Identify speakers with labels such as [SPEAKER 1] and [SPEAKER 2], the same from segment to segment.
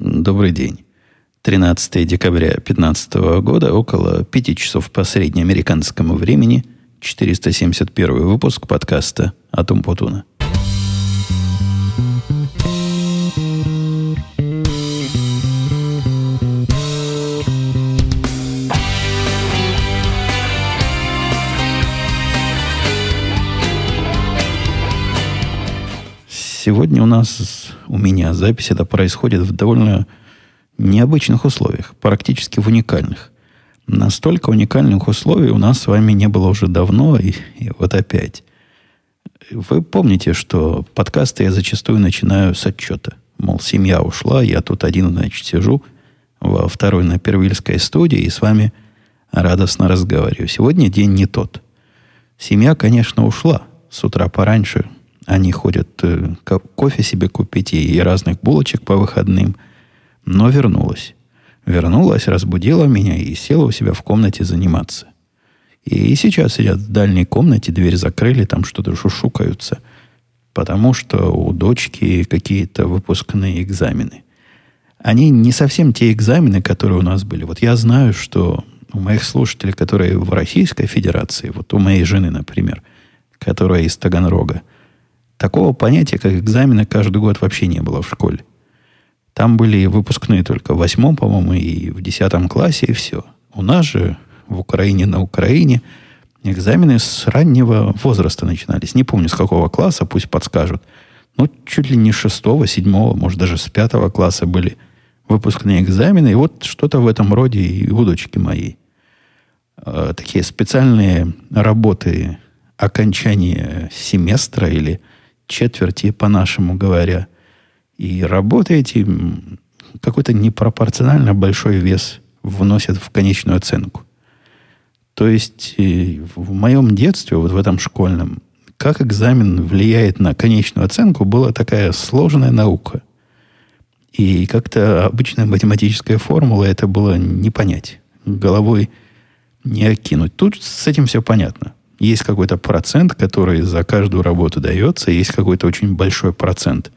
[SPEAKER 1] Добрый день. 13 декабря 2015 года, около 5 часов по среднеамериканскому времени, 471 выпуск подкаста «Атум Путуна». Сегодня у нас, у меня запись это происходит в довольно необычных условиях, практически в уникальных. Настолько уникальных условий у нас с вами не было уже давно, и, и вот опять. Вы помните, что подкасты я зачастую начинаю с отчета. Мол, семья ушла, я тут один, значит, сижу во второй на Первильской студии и с вами радостно разговариваю. Сегодня день не тот. Семья, конечно, ушла с утра пораньше, они ходят э, кофе себе купить и, разных булочек по выходным. Но вернулась. Вернулась, разбудила меня и села у себя в комнате заниматься. И сейчас сидят в дальней комнате, дверь закрыли, там что-то шушукаются. Потому что у дочки какие-то выпускные экзамены. Они не совсем те экзамены, которые у нас были. Вот я знаю, что у моих слушателей, которые в Российской Федерации, вот у моей жены, например, которая из Таганрога, Такого понятия, как экзамены, каждый год вообще не было в школе. Там были выпускные только в восьмом, по-моему, и в десятом классе, и все. У нас же в Украине, на Украине экзамены с раннего возраста начинались. Не помню, с какого класса, пусть подскажут. Ну, чуть ли не шестого, седьмого, может, даже с пятого класса были выпускные экзамены. И вот что-то в этом роде и у дочки моей. Э, такие специальные работы окончания семестра или четверти, по-нашему говоря, и работаете, какой-то непропорционально большой вес вносят в конечную оценку. То есть э, в моем детстве, вот в этом школьном, как экзамен влияет на конечную оценку, была такая сложная наука. И как-то обычная математическая формула это было не понять. Головой не окинуть. Тут с этим все понятно. Есть какой-то процент, который за каждую работу дается, есть какой-то очень большой процент,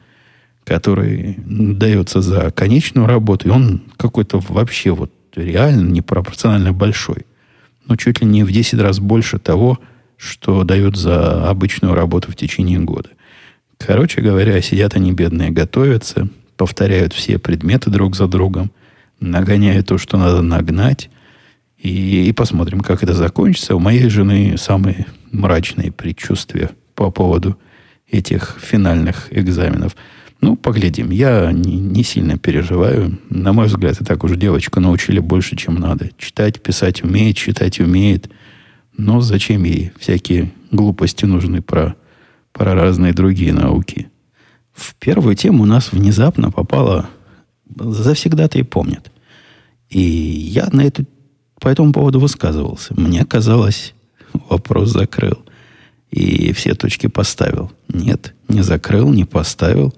[SPEAKER 1] который дается за конечную работу, и он какой-то вообще вот реально непропорционально большой. Ну, чуть ли не в 10 раз больше того, что дают за обычную работу в течение года. Короче говоря, сидят они бедные, готовятся, повторяют все предметы друг за другом, нагоняют то, что надо нагнать, и, и посмотрим, как это закончится. У моей жены самые мрачные предчувствия по поводу этих финальных экзаменов. Ну, поглядим. Я не, не сильно переживаю. На мой взгляд, и так уже девочку научили больше, чем надо. Читать, писать умеет, читать умеет. Но зачем ей всякие глупости нужны про, про разные другие науки? В первую тему у нас внезапно попало... Завсегда-то и помнят. И я на эту по этому поводу высказывался. Мне казалось, вопрос закрыл. И все точки поставил. Нет, не закрыл, не поставил.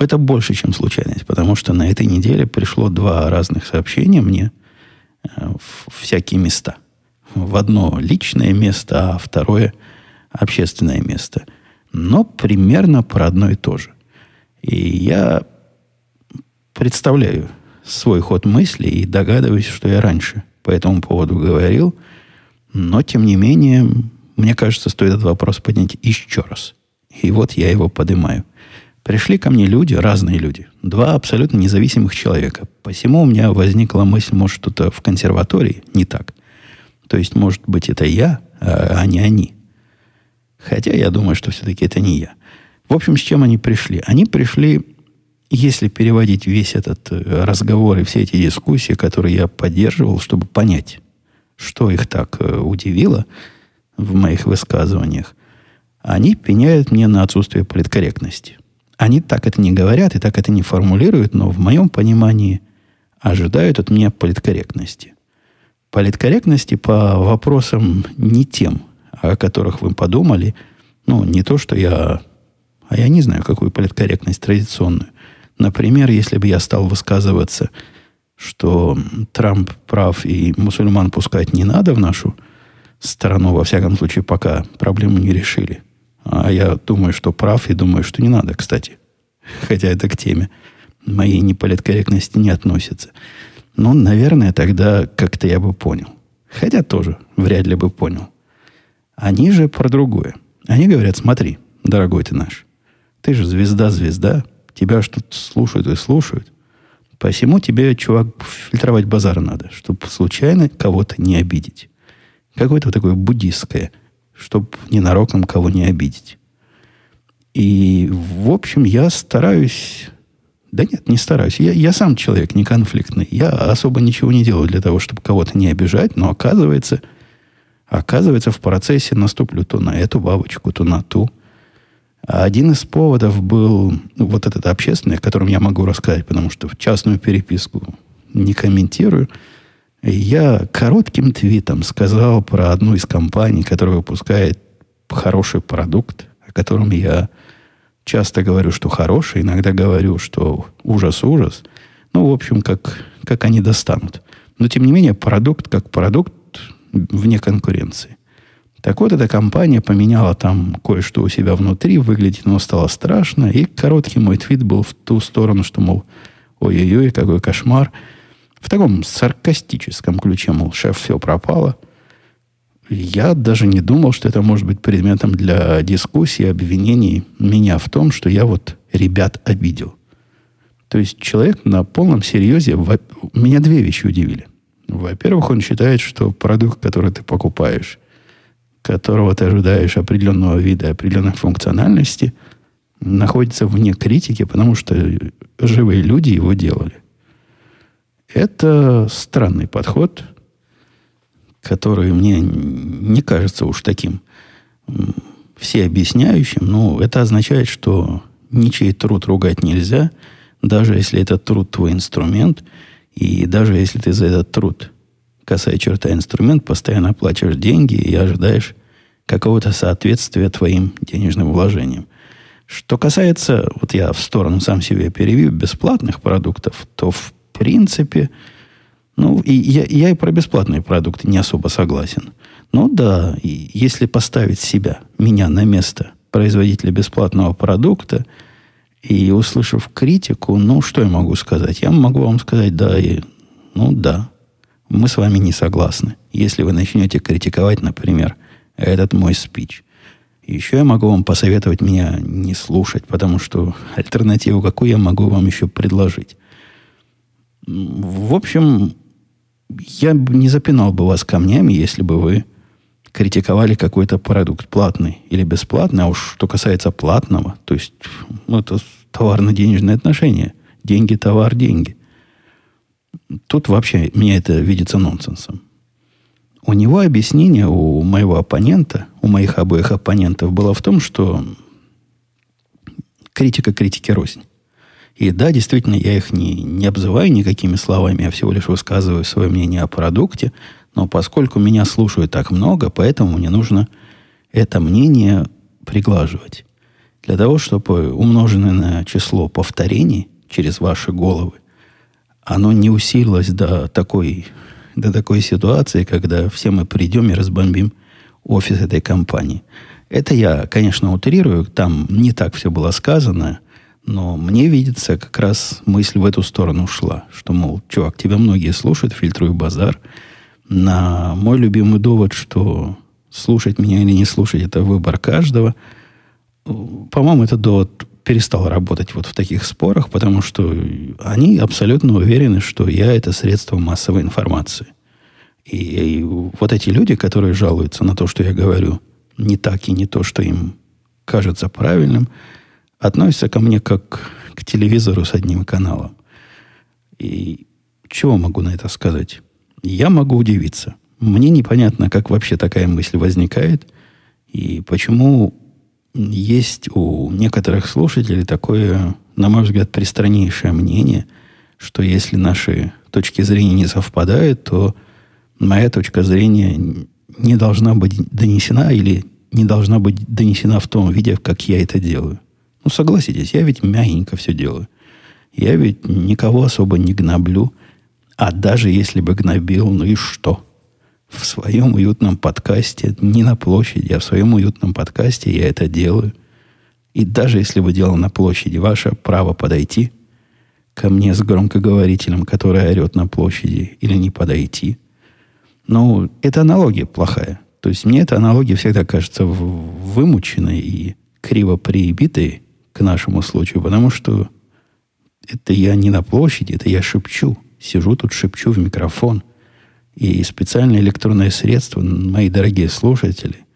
[SPEAKER 1] Это больше, чем случайность, потому что на этой неделе пришло два разных сообщения мне э, в всякие места. В одно личное место, а второе общественное место. Но примерно про одно и то же. И я представляю, свой ход мысли и догадываюсь, что я раньше по этому поводу говорил. Но, тем не менее, мне кажется, стоит этот вопрос поднять еще раз. И вот я его поднимаю. Пришли ко мне люди, разные люди, два абсолютно независимых человека. Посему у меня возникла мысль, может, что-то в консерватории не так. То есть, может быть, это я, а не они. Хотя я думаю, что все-таки это не я. В общем, с чем они пришли? Они пришли если переводить весь этот э, разговор и все эти дискуссии, которые я поддерживал, чтобы понять, что их так э, удивило в моих высказываниях, они пеняют мне на отсутствие политкорректности. Они так это не говорят и так это не формулируют, но в моем понимании ожидают от меня политкорректности. Политкорректности по вопросам не тем, о которых вы подумали. Ну, не то, что я... А я не знаю, какую политкорректность традиционную. Например, если бы я стал высказываться, что Трамп прав и мусульман пускать не надо в нашу страну, во всяком случае, пока проблему не решили. А я думаю, что прав и думаю, что не надо, кстати. Хотя это к теме. моей неполиткорректности не относятся. Ну, наверное, тогда как-то я бы понял. Хотя тоже вряд ли бы понял. Они же про другое. Они говорят, смотри, дорогой ты наш, ты же звезда-звезда, тебя что-то слушают и слушают. Посему тебе, чувак, фильтровать базар надо, чтобы случайно кого-то не обидеть. Какое-то такое буддистское, чтобы ненароком кого не обидеть. И, в общем, я стараюсь... Да нет, не стараюсь. Я, я сам человек не конфликтный. Я особо ничего не делаю для того, чтобы кого-то не обижать, но оказывается, оказывается, в процессе наступлю то на эту бабочку, то на ту. Один из поводов был ну, вот этот общественный, о котором я могу рассказать, потому что в частную переписку не комментирую. Я коротким твитом сказал про одну из компаний, которая выпускает хороший продукт, о котором я часто говорю, что хороший, иногда говорю, что ужас-ужас. Ну, в общем, как, как они достанут. Но, тем не менее, продукт как продукт вне конкуренции. Так вот, эта компания поменяла там кое-что у себя внутри, выглядит оно стало страшно, и короткий мой твит был в ту сторону, что, мол, ой-ой-ой, какой кошмар. В таком саркастическом ключе, мол, шеф, все пропало – я даже не думал, что это может быть предметом для дискуссии, обвинений меня в том, что я вот ребят обидел. То есть человек на полном серьезе... Меня две вещи удивили. Во-первых, он считает, что продукт, который ты покупаешь, которого ты ожидаешь определенного вида, определенной функциональности, находится вне критики, потому что живые люди его делали. Это странный подход, который мне не кажется уж таким всеобъясняющим, но это означает, что ничей труд ругать нельзя, даже если этот труд твой инструмент, и даже если ты за этот труд, касая черта инструмент, постоянно оплачиваешь деньги и ожидаешь какого-то соответствия твоим денежным вложениям. Что касается, вот я в сторону сам себе перевью, бесплатных продуктов, то в принципе ну, и я, я и про бесплатные продукты не особо согласен. Ну да, если поставить себя, меня на место производителя бесплатного продукта, и услышав критику, ну, что я могу сказать? Я могу вам сказать, да, и, ну, да, мы с вами не согласны. Если вы начнете критиковать, например, этот мой спич. Еще я могу вам посоветовать меня не слушать, потому что альтернативу какую я могу вам еще предложить. В общем, я не запинал бы вас камнями, если бы вы критиковали какой-то продукт платный или бесплатный, а уж что касается платного, то есть ну, это товарно-денежные отношения. Деньги, товар, деньги. Тут вообще мне это видится нонсенсом. У него объяснение, у моего оппонента, у моих обоих оппонентов было в том, что критика критики рознь. И да, действительно, я их не, не обзываю никакими словами, я всего лишь высказываю свое мнение о продукте. Но поскольку меня слушают так много, поэтому мне нужно это мнение приглаживать. Для того, чтобы умноженное на число повторений через ваши головы, оно не усилилось до такой, до такой ситуации, когда все мы придем и разбомбим офис этой компании. Это я, конечно, утрирую, там не так все было сказано – но мне видится, как раз мысль в эту сторону шла, что, мол, чувак, тебя многие слушают, фильтруй базар. На мой любимый довод, что слушать меня или не слушать, это выбор каждого. По-моему, этот довод перестал работать вот в таких спорах, потому что они абсолютно уверены, что я это средство массовой информации. И, и вот эти люди, которые жалуются на то, что я говорю не так и не то, что им кажется правильным – относится ко мне как к телевизору с одним каналом. И чего могу на это сказать? Я могу удивиться. Мне непонятно, как вообще такая мысль возникает, и почему есть у некоторых слушателей такое, на мой взгляд, пристраннейшее мнение, что если наши точки зрения не совпадают, то моя точка зрения не должна быть донесена или не должна быть донесена в том виде, как я это делаю. Ну, согласитесь, я ведь мягенько все делаю. Я ведь никого особо не гноблю. А даже если бы гнобил, ну и что? В своем уютном подкасте, не на площади, а в своем уютном подкасте я это делаю. И даже если бы делал на площади, ваше право подойти ко мне с громкоговорителем, который орет на площади, или не подойти. Ну, это аналогия плохая. То есть мне эта аналогия всегда кажется вымученной и криво прибитой к нашему случаю, потому что это я не на площади, это я шепчу. Сижу тут, шепчу в микрофон. И специальное электронное средство, мои дорогие слушатели,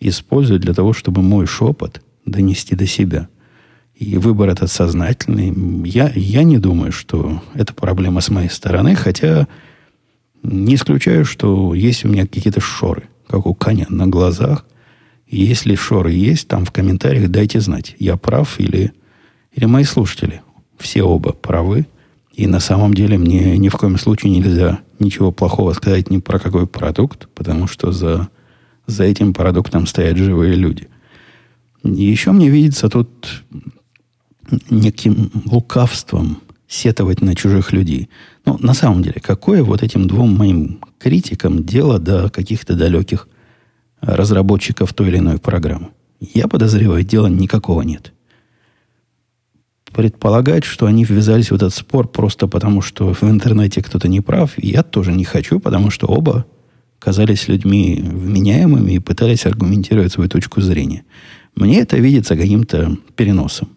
[SPEAKER 1] используют для того, чтобы мой шепот донести до себя. И выбор этот сознательный. Я, я не думаю, что это проблема с моей стороны, хотя не исключаю, что есть у меня какие-то шоры, как у коня на глазах. Если шоры есть, там в комментариях дайте знать, я прав или, или мои слушатели. Все оба правы. И на самом деле мне ни в коем случае нельзя ничего плохого сказать ни про какой продукт, потому что за, за этим продуктом стоят живые люди. И еще мне видится тут неким лукавством сетовать на чужих людей. Ну, на самом деле, какое вот этим двум моим критикам дело до каких-то далеких разработчиков той или иной программы? Я подозреваю, дела никакого нет предполагать, что они ввязались в этот спор просто потому, что в интернете кто-то не прав, я тоже не хочу, потому что оба казались людьми вменяемыми и пытались аргументировать свою точку зрения. Мне это видится каким-то переносом.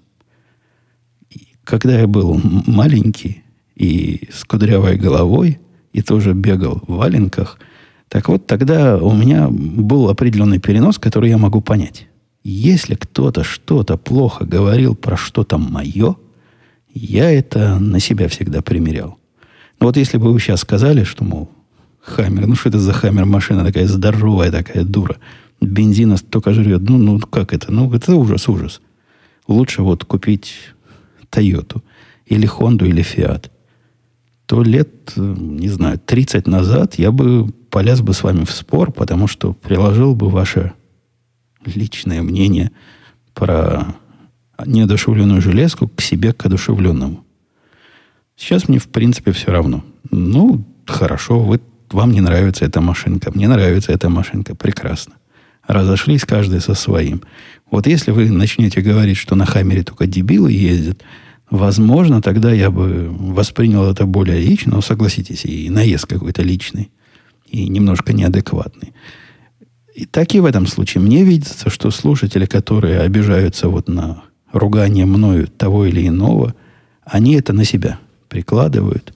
[SPEAKER 1] Когда я был маленький и с кудрявой головой, и тоже бегал в валенках, так вот тогда у меня был определенный перенос, который я могу понять. Если кто-то что-то плохо говорил про что-то мое, я это на себя всегда примерял. Но вот если бы вы сейчас сказали, что, мол, Хаммер, ну что это за Хаммер машина такая здоровая, такая дура, бензина столько жрет, ну, ну как это? Ну, это ужас, ужас. Лучше вот купить Тойоту или Хонду или Фиат. То лет, не знаю, 30 назад я бы полез бы с вами в спор, потому что приложил бы ваше личное мнение про неодушевленную железку к себе, к одушевленному. Сейчас мне, в принципе, все равно. Ну, хорошо, вы, вам не нравится эта машинка, мне нравится эта машинка, прекрасно. Разошлись каждый со своим. Вот если вы начнете говорить, что на Хаммере только дебилы ездят, возможно, тогда я бы воспринял это более лично, но согласитесь, и наезд какой-то личный, и немножко неадекватный. И так и в этом случае. Мне видится, что слушатели, которые обижаются вот на ругание мною того или иного, они это на себя прикладывают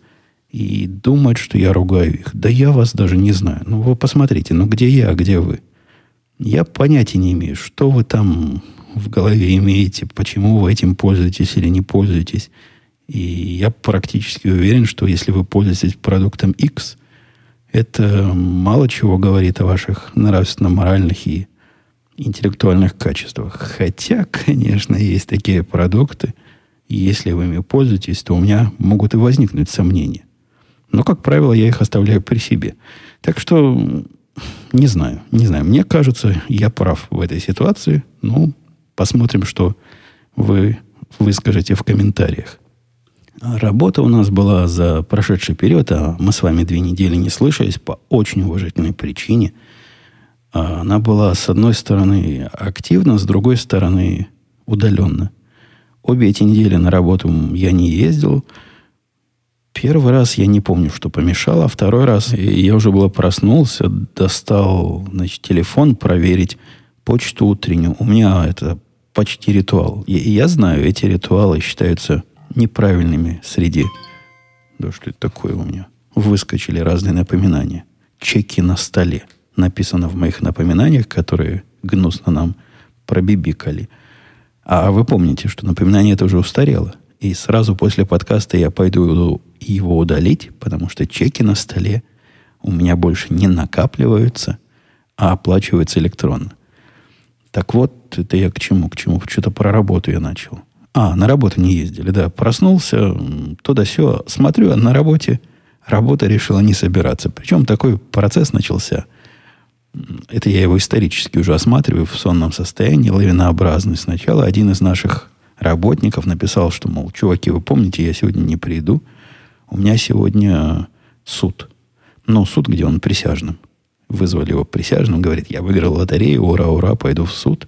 [SPEAKER 1] и думают, что я ругаю их. Да я вас даже не знаю. Ну, вы посмотрите, ну где я, а где вы? Я понятия не имею, что вы там в голове имеете, почему вы этим пользуетесь или не пользуетесь. И я практически уверен, что если вы пользуетесь продуктом X – это мало чего говорит о ваших нравственно-моральных и интеллектуальных качествах. Хотя, конечно, есть такие продукты, если вы ими пользуетесь, то у меня могут и возникнуть сомнения. Но, как правило, я их оставляю при себе. Так что, не знаю, не знаю. Мне кажется, я прав в этой ситуации. Ну, посмотрим, что вы выскажете в комментариях. Работа у нас была за прошедший период, а мы с вами две недели не слышались по очень уважительной причине. А она была, с одной стороны, активна, с другой стороны, удаленно. Обе эти недели на работу я не ездил. Первый раз я не помню, что помешало, а второй раз я уже было проснулся, достал значит, телефон проверить почту утреннюю. У меня это почти ритуал. И я знаю, эти ритуалы считаются неправильными среди... Да что это такое у меня? Выскочили разные напоминания. Чеки на столе. Написано в моих напоминаниях, которые гнусно нам пробибикали. А вы помните, что напоминание это уже устарело. И сразу после подкаста я пойду его удалить, потому что чеки на столе у меня больше не накапливаются, а оплачиваются электронно. Так вот, это я к чему? К чему? Что-то про работу я начал. А, на работу не ездили, да. Проснулся, туда все смотрю, а на работе работа решила не собираться. Причем такой процесс начался. Это я его исторически уже осматриваю в сонном состоянии, лавинообразный. Сначала один из наших работников написал, что, мол, чуваки, вы помните, я сегодня не приду. У меня сегодня суд. Ну, суд, где он присяжным. Вызвали его присяжным, говорит, я выиграл лотерею, ура, ура, пойду в суд.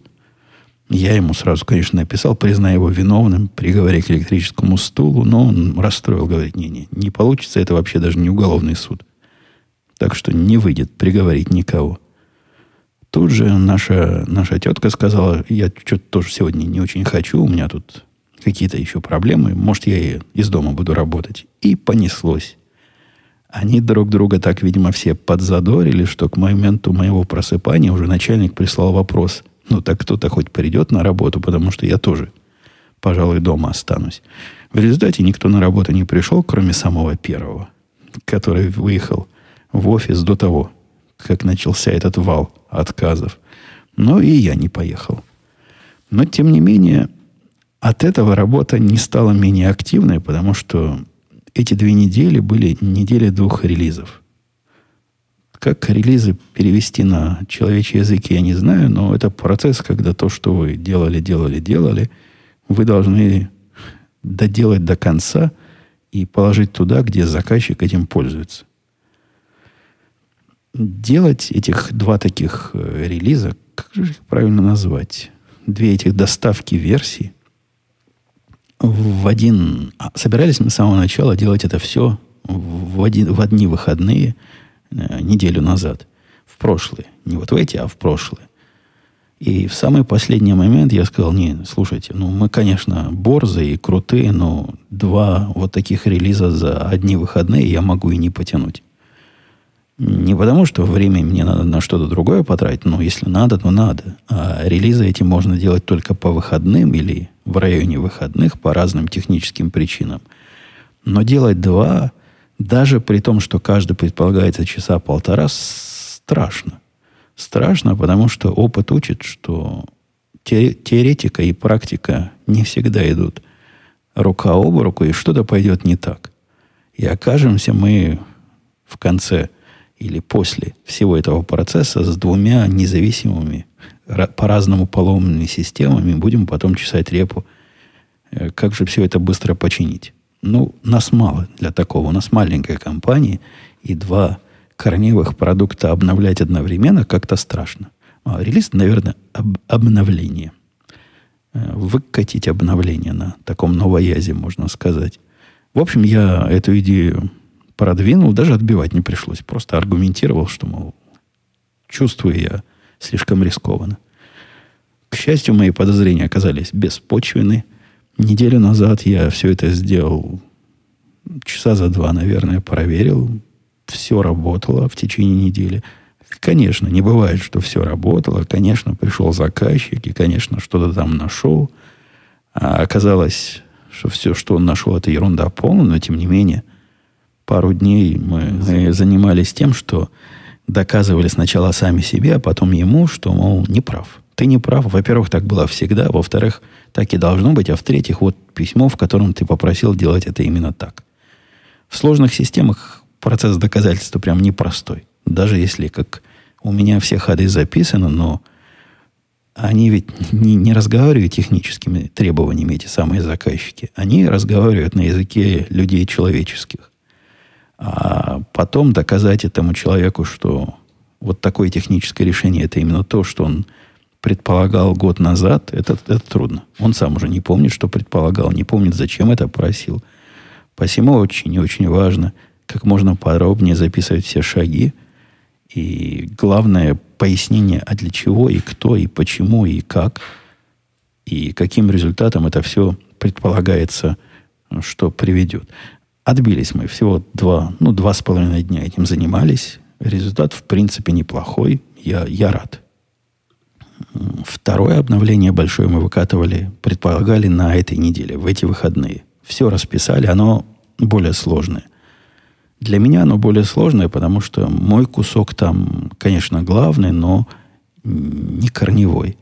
[SPEAKER 1] Я ему сразу, конечно, написал, признаю его виновным, приговоре к электрическому стулу, но он расстроил, говорит, не-не, не получится, это вообще даже не уголовный суд. Так что не выйдет приговорить никого. Тут же наша, наша тетка сказала, я что-то тоже сегодня не очень хочу, у меня тут какие-то еще проблемы, может, я и из дома буду работать. И понеслось. Они друг друга так, видимо, все подзадорили, что к моменту моего просыпания уже начальник прислал вопрос, ну так кто-то хоть придет на работу, потому что я тоже, пожалуй, дома останусь. В результате никто на работу не пришел, кроме самого первого, который выехал в офис до того, как начался этот вал отказов. Но и я не поехал. Но, тем не менее, от этого работа не стала менее активной, потому что эти две недели были недели двух релизов. Как релизы перевести на человечий язык, я не знаю, но это процесс, когда то, что вы делали, делали, делали, вы должны доделать до конца и положить туда, где заказчик этим пользуется. Делать этих два таких э, релиза, как же их правильно назвать? Две этих доставки версий в один... А, собирались мы с самого начала делать это все в, один, в одни выходные неделю назад. В прошлые. Не вот в эти, а в прошлые. И в самый последний момент я сказал, не, слушайте, ну мы, конечно, борзые и крутые, но два вот таких релиза за одни выходные я могу и не потянуть. Не потому, что время мне надо на что-то другое потратить, но если надо, то надо. А релизы эти можно делать только по выходным или в районе выходных по разным техническим причинам. Но делать два, даже при том, что каждый предполагается часа полтора, страшно. Страшно, потому что опыт учит, что теоретика и практика не всегда идут рука об руку, и что-то пойдет не так. И окажемся мы в конце или после всего этого процесса с двумя независимыми по-разному поломанными системами, будем потом чесать репу, э, как же все это быстро починить. Ну, нас мало для такого. У нас маленькая компания, и два корневых продукта обновлять одновременно как-то страшно. А релиз, наверное, об, обновление. Э, выкатить обновление на таком новоязе, можно сказать. В общем, я эту идею продвинул, даже отбивать не пришлось. Просто аргументировал, что, мол, чувствую я слишком рискованно. К счастью, мои подозрения оказались беспочвены. Неделю назад я все это сделал часа за два, наверное, проверил. Все работало в течение недели. Конечно, не бывает, что все работало. Конечно, пришел заказчик и, конечно, что-то там нашел. А оказалось, что все, что он нашел, это ерунда полная, но тем не менее, пару дней мы, мы занимались тем, что доказывали сначала сами себе, а потом ему, что, мол, не прав. Ты не прав. Во-первых, так было всегда. Во-вторых, так и должно быть. А в-третьих, вот письмо, в котором ты попросил делать это именно так. В сложных системах процесс доказательства прям непростой. Даже если, как у меня все ходы записаны, но они ведь не, не разговаривают техническими требованиями, эти самые заказчики. Они разговаривают на языке людей человеческих. А потом доказать этому человеку, что вот такое техническое решение это именно то, что он предполагал год назад, это, это трудно. Он сам уже не помнит, что предполагал, не помнит, зачем это просил. Посему очень и очень важно как можно подробнее записывать все шаги. И главное, пояснение, а для чего, и кто, и почему, и как, и каким результатом это все предполагается, что приведет. Отбились мы всего два, ну, два с половиной дня этим занимались. Результат, в принципе, неплохой. Я, я рад. Второе обновление большое мы выкатывали, предполагали на этой неделе, в эти выходные. Все расписали, оно более сложное. Для меня оно более сложное, потому что мой кусок там, конечно, главный, но не корневой.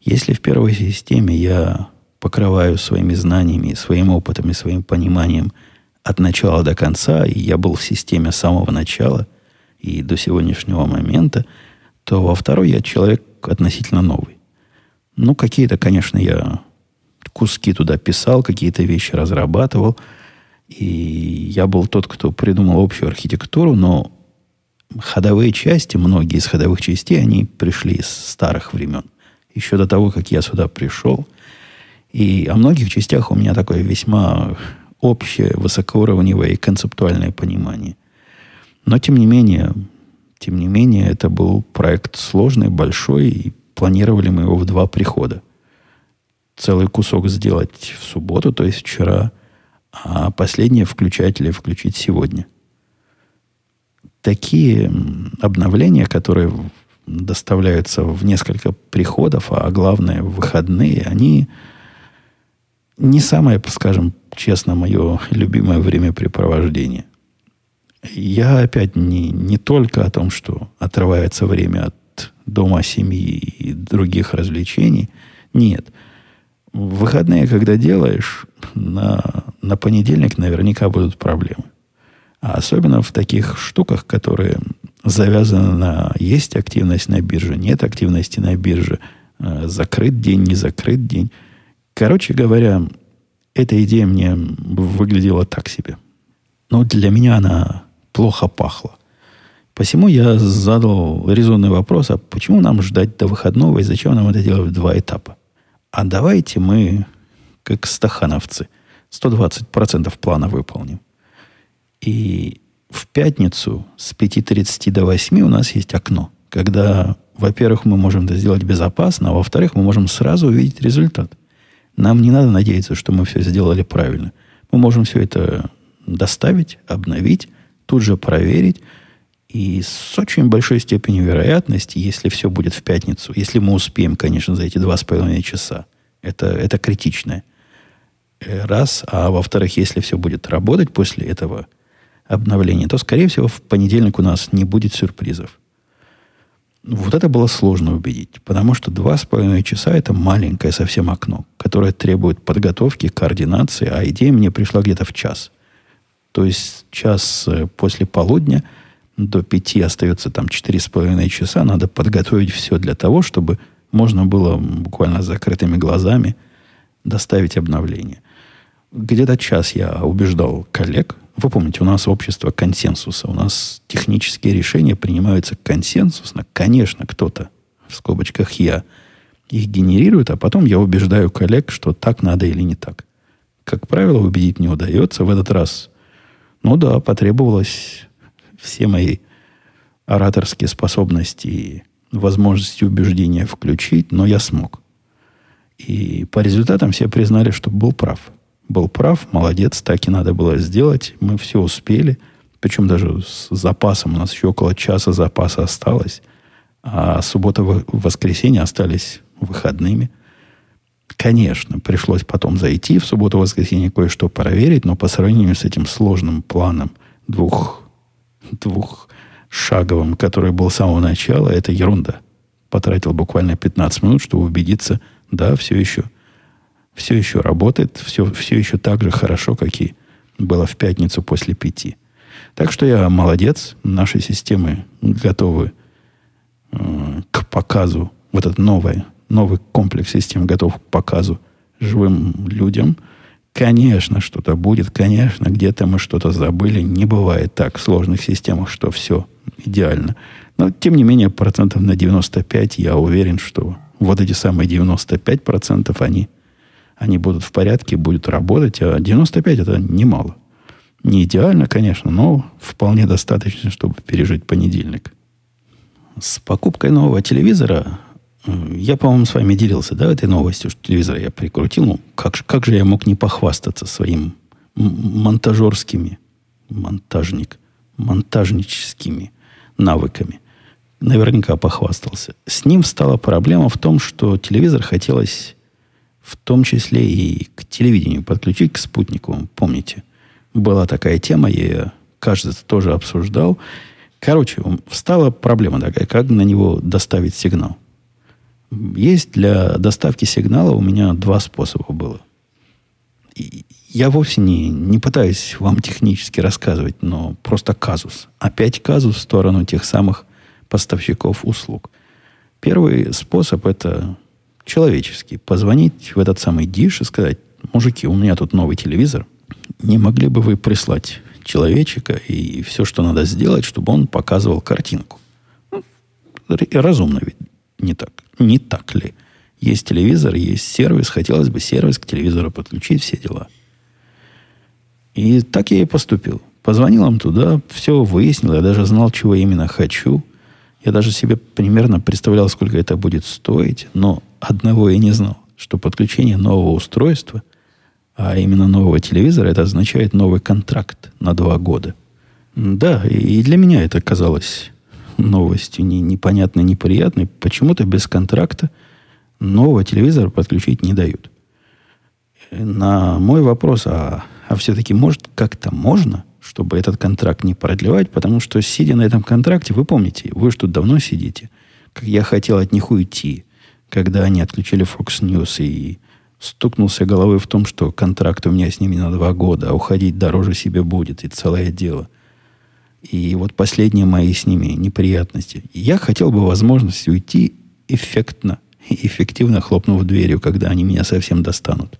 [SPEAKER 1] Если в первой системе я покрываю своими знаниями, своим опытом и своим пониманием – от начала до конца, и я был в системе с самого начала и до сегодняшнего момента, то во второй я человек относительно новый. Ну, какие-то, конечно, я куски туда писал, какие-то вещи разрабатывал, и я был тот, кто придумал общую архитектуру, но ходовые части, многие из ходовых частей, они пришли из старых времен. еще до того, как я сюда пришел. И о многих частях у меня такое весьма общее, высокоуровневое и концептуальное понимание. Но, тем не менее, тем не менее, это был проект сложный, большой, и планировали мы его в два прихода. Целый кусок сделать в субботу, то есть вчера, а последнее включать или включить сегодня. Такие обновления, которые доставляются в несколько приходов, а главное в выходные, они не самое, скажем честно, мое любимое времяпрепровождение. Я опять не, не только о том, что отрывается время от дома, семьи и других развлечений. Нет. В выходные, когда делаешь, на, на понедельник наверняка будут проблемы. А особенно в таких штуках, которые завязаны на есть активность на бирже, нет активности на бирже, э, закрыт день, не закрыт день. Короче говоря, эта идея мне выглядела так себе. Но для меня она плохо пахла. Посему я задал резонный вопрос, а почему нам ждать до выходного и зачем нам это делать в два этапа? А давайте мы, как стахановцы, 120% плана выполним. И в пятницу с 5.30 до 8 у нас есть окно, когда, во-первых, мы можем это сделать безопасно, а во-вторых, мы можем сразу увидеть результат – нам не надо надеяться, что мы все сделали правильно. Мы можем все это доставить, обновить, тут же проверить. И с очень большой степенью вероятности, если все будет в пятницу, если мы успеем, конечно, за эти два с половиной часа, это, это критичное. Э, раз. А во-вторых, если все будет работать после этого обновления, то, скорее всего, в понедельник у нас не будет сюрпризов. Вот это было сложно убедить, потому что два с половиной часа это маленькое совсем окно, которое требует подготовки, координации, а идея мне пришла где-то в час. То есть час э, после полудня до пяти остается там четыре с половиной часа, надо подготовить все для того, чтобы можно было буквально с закрытыми глазами доставить обновление. Где-то час я убеждал коллег, вы помните, у нас общество консенсуса. У нас технические решения принимаются консенсусно. Конечно, кто-то, в скобочках я, их генерирует, а потом я убеждаю коллег, что так надо или не так. Как правило, убедить не удается. В этот раз, ну да, потребовалось все мои ораторские способности и возможности убеждения включить, но я смог. И по результатам все признали, что был прав был прав, молодец, так и надо было сделать. Мы все успели. Причем даже с запасом у нас еще около часа запаса осталось. А суббота и воскресенье остались выходными. Конечно, пришлось потом зайти в субботу-воскресенье кое-что проверить, но по сравнению с этим сложным планом двух, двух шаговым, который был с самого начала, это ерунда. Потратил буквально 15 минут, чтобы убедиться, да, все еще – все еще работает, все, все еще так же хорошо, как и было в пятницу после пяти. Так что я молодец, наши системы готовы э, к показу, вот этот новый, новый комплекс систем готов к показу живым людям. Конечно, что-то будет, конечно, где-то мы что-то забыли. Не бывает так в сложных системах, что все идеально. Но, тем не менее, процентов на 95 я уверен, что вот эти самые 95 процентов, они они будут в порядке, будут работать, а 95 это немало. Не идеально, конечно, но вполне достаточно, чтобы пережить понедельник. С покупкой нового телевизора я, по-моему, с вами делился, да, этой новостью, что телевизор я прикрутил. Ну, как, как же я мог не похвастаться своим монтажерскими, монтажник, монтажническими навыками? Наверняка похвастался. С ним стала проблема в том, что телевизор хотелось в том числе и к телевидению подключить, к спутнику. Помните, была такая тема, я кажется, тоже обсуждал. Короче, встала проблема такая, как на него доставить сигнал. Есть для доставки сигнала у меня два способа было. И я вовсе не, не пытаюсь вам технически рассказывать, но просто казус. Опять казус в сторону тех самых поставщиков услуг. Первый способ – это человеческий. Позвонить в этот самый диш и сказать, мужики, у меня тут новый телевизор. Не могли бы вы прислать человечика и все, что надо сделать, чтобы он показывал картинку? Ну, разумно ведь. Не так. Не так ли? Есть телевизор, есть сервис, хотелось бы сервис к телевизору подключить, все дела. И так я и поступил. Позвонил им туда, все выяснил, я даже знал, чего именно хочу. Я даже себе примерно представлял, сколько это будет стоить, но одного я не знал, что подключение нового устройства, а именно нового телевизора, это означает новый контракт на два года. Да, и для меня это казалось новостью не, непонятной, неприятной. Почему-то без контракта нового телевизора подключить не дают. На мой вопрос, а, а все-таки может как-то можно, чтобы этот контракт не продлевать, потому что сидя на этом контракте, вы помните, вы тут давно сидите, как я хотел от них уйти, когда они отключили Fox News и стукнулся головой в том, что контракт у меня с ними на два года, а уходить дороже себе будет, и целое дело – и вот последние мои с ними неприятности. Я хотел бы возможность уйти эффектно эффективно хлопнув дверью, когда они меня совсем достанут.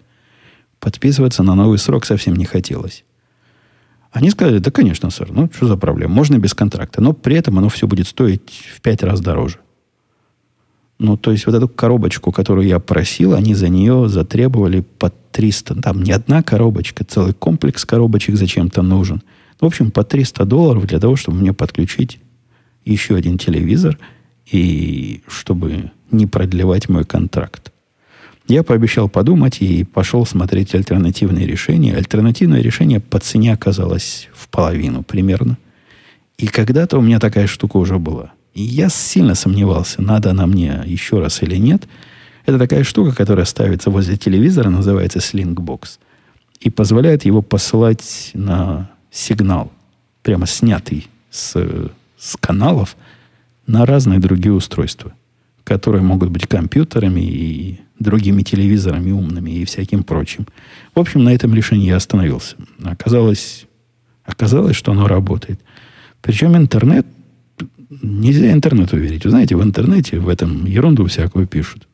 [SPEAKER 1] Подписываться на новый срок совсем не хотелось. Они сказали, да, конечно, сэр, ну, что за проблема? Можно без контракта, но при этом оно все будет стоить в пять раз дороже. Ну, то есть вот эту коробочку, которую я просил, они за нее затребовали по 300. Там не одна коробочка, целый комплекс коробочек зачем-то нужен – в общем, по 300 долларов для того, чтобы мне подключить еще один телевизор и чтобы не продлевать мой контракт. Я пообещал подумать и пошел смотреть альтернативные решения. Альтернативное решение по цене оказалось в половину примерно. И когда-то у меня такая штука уже была. И я сильно сомневался, надо она мне еще раз или нет. Это такая штука, которая ставится возле телевизора, называется Slingbox. И позволяет его посылать на сигнал, прямо снятый с, с каналов, на разные другие устройства, которые могут быть компьютерами и другими телевизорами умными и всяким прочим. В общем, на этом решении я остановился. Оказалось, оказалось, что оно работает. Причем интернет, нельзя интернету верить. Вы знаете, в интернете в этом ерунду всякую пишут.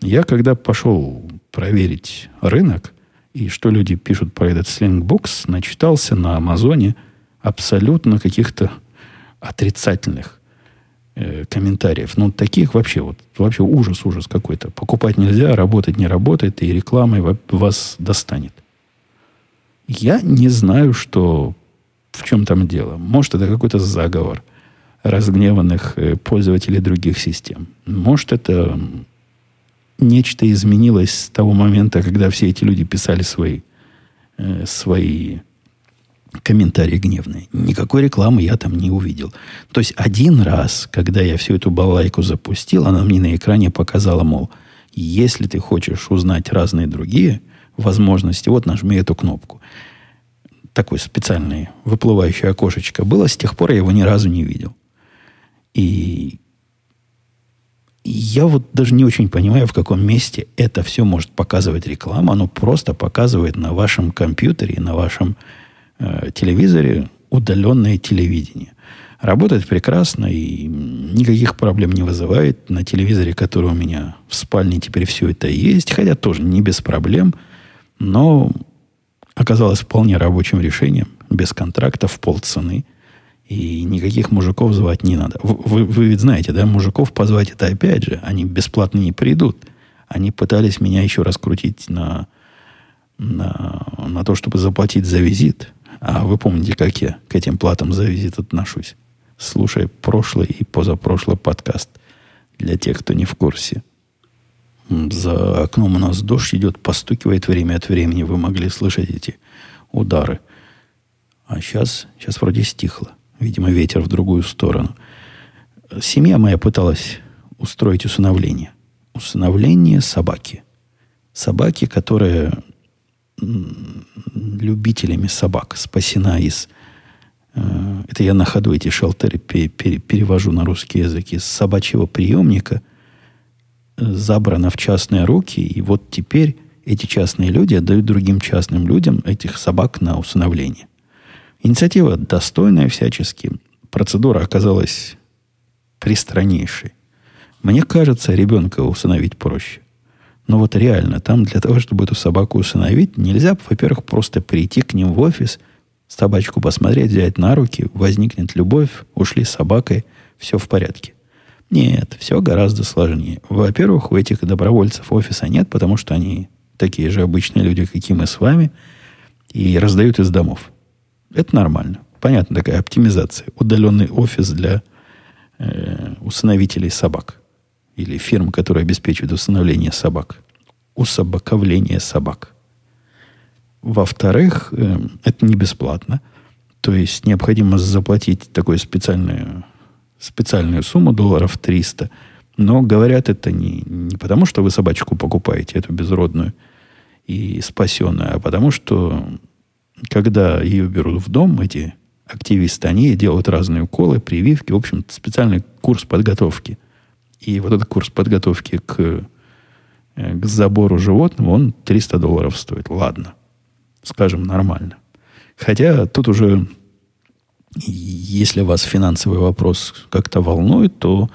[SPEAKER 1] Я когда пошел проверить рынок, и что люди пишут про этот слингбокс, начитался на Амазоне абсолютно каких-то отрицательных э, комментариев. Ну, таких вообще, вот, вообще ужас, ужас какой-то. Покупать нельзя, работать не работает, и рекламой вас достанет. Я не знаю, что в чем там дело. Может, это какой-то заговор разгневанных э, пользователей других систем. Может, это нечто изменилось с того момента, когда все эти люди писали свои, э, свои комментарии гневные. Никакой рекламы я там не увидел. То есть один раз, когда я всю эту балайку запустил, она мне на экране показала, мол, если ты хочешь узнать разные другие возможности, вот нажми эту кнопку. Такое специальное выплывающее окошечко было. С тех пор я его ни разу не видел. И я вот даже не очень понимаю, в каком месте это все может показывать реклама. Оно просто показывает на вашем компьютере, на вашем э, телевизоре удаленное телевидение. Работает прекрасно и никаких проблем не вызывает. На телевизоре, который у меня в спальне теперь все это есть, хотя тоже не без проблем, но оказалось вполне рабочим решением, без контракта, в полцены. И никаких мужиков звать не надо. Вы, вы ведь знаете, да, мужиков позвать это опять же, они бесплатно не придут. Они пытались меня еще раскрутить на, на, на то, чтобы заплатить за визит. А вы помните, как я к этим платам за визит отношусь. Слушай прошлый и позапрошлый подкаст для тех, кто не в курсе. За окном у нас дождь идет, постукивает время от времени. Вы могли слышать эти удары. А сейчас, сейчас вроде стихло. Видимо, ветер в другую сторону. Семья моя пыталась устроить усыновление. Усыновление собаки. Собаки, которая любителями собак спасена из... Э, это я на ходу эти шелтеры перевожу на русский язык. Из собачьего приемника забрана в частные руки. И вот теперь эти частные люди отдают другим частным людям этих собак на усыновление. Инициатива достойная всячески. Процедура оказалась пристраннейшей. Мне кажется, ребенка усыновить проще. Но вот реально, там для того, чтобы эту собаку усыновить, нельзя, во-первых, просто прийти к ним в офис, собачку посмотреть, взять на руки, возникнет любовь, ушли с собакой, все в порядке. Нет, все гораздо сложнее. Во-первых, у этих добровольцев офиса нет, потому что они такие же обычные люди, как и мы с вами, и раздают из домов. Это нормально. Понятно, такая оптимизация. Удаленный офис для э, усыновителей собак. Или фирм, которые обеспечивают усыновление собак. Усобаковление собак. Во-вторых, э, это не бесплатно. То есть необходимо заплатить такую специальную, специальную сумму, долларов 300. Но говорят это не, не потому, что вы собачку покупаете, эту безродную и спасенную, а потому что когда ее берут в дом, эти активисты, они делают разные уколы, прививки, в общем, специальный курс подготовки. И вот этот курс подготовки к, э, к забору животного, он 300 долларов стоит. Ладно скажем, нормально. Хотя тут уже, если вас финансовый вопрос как-то волнует, то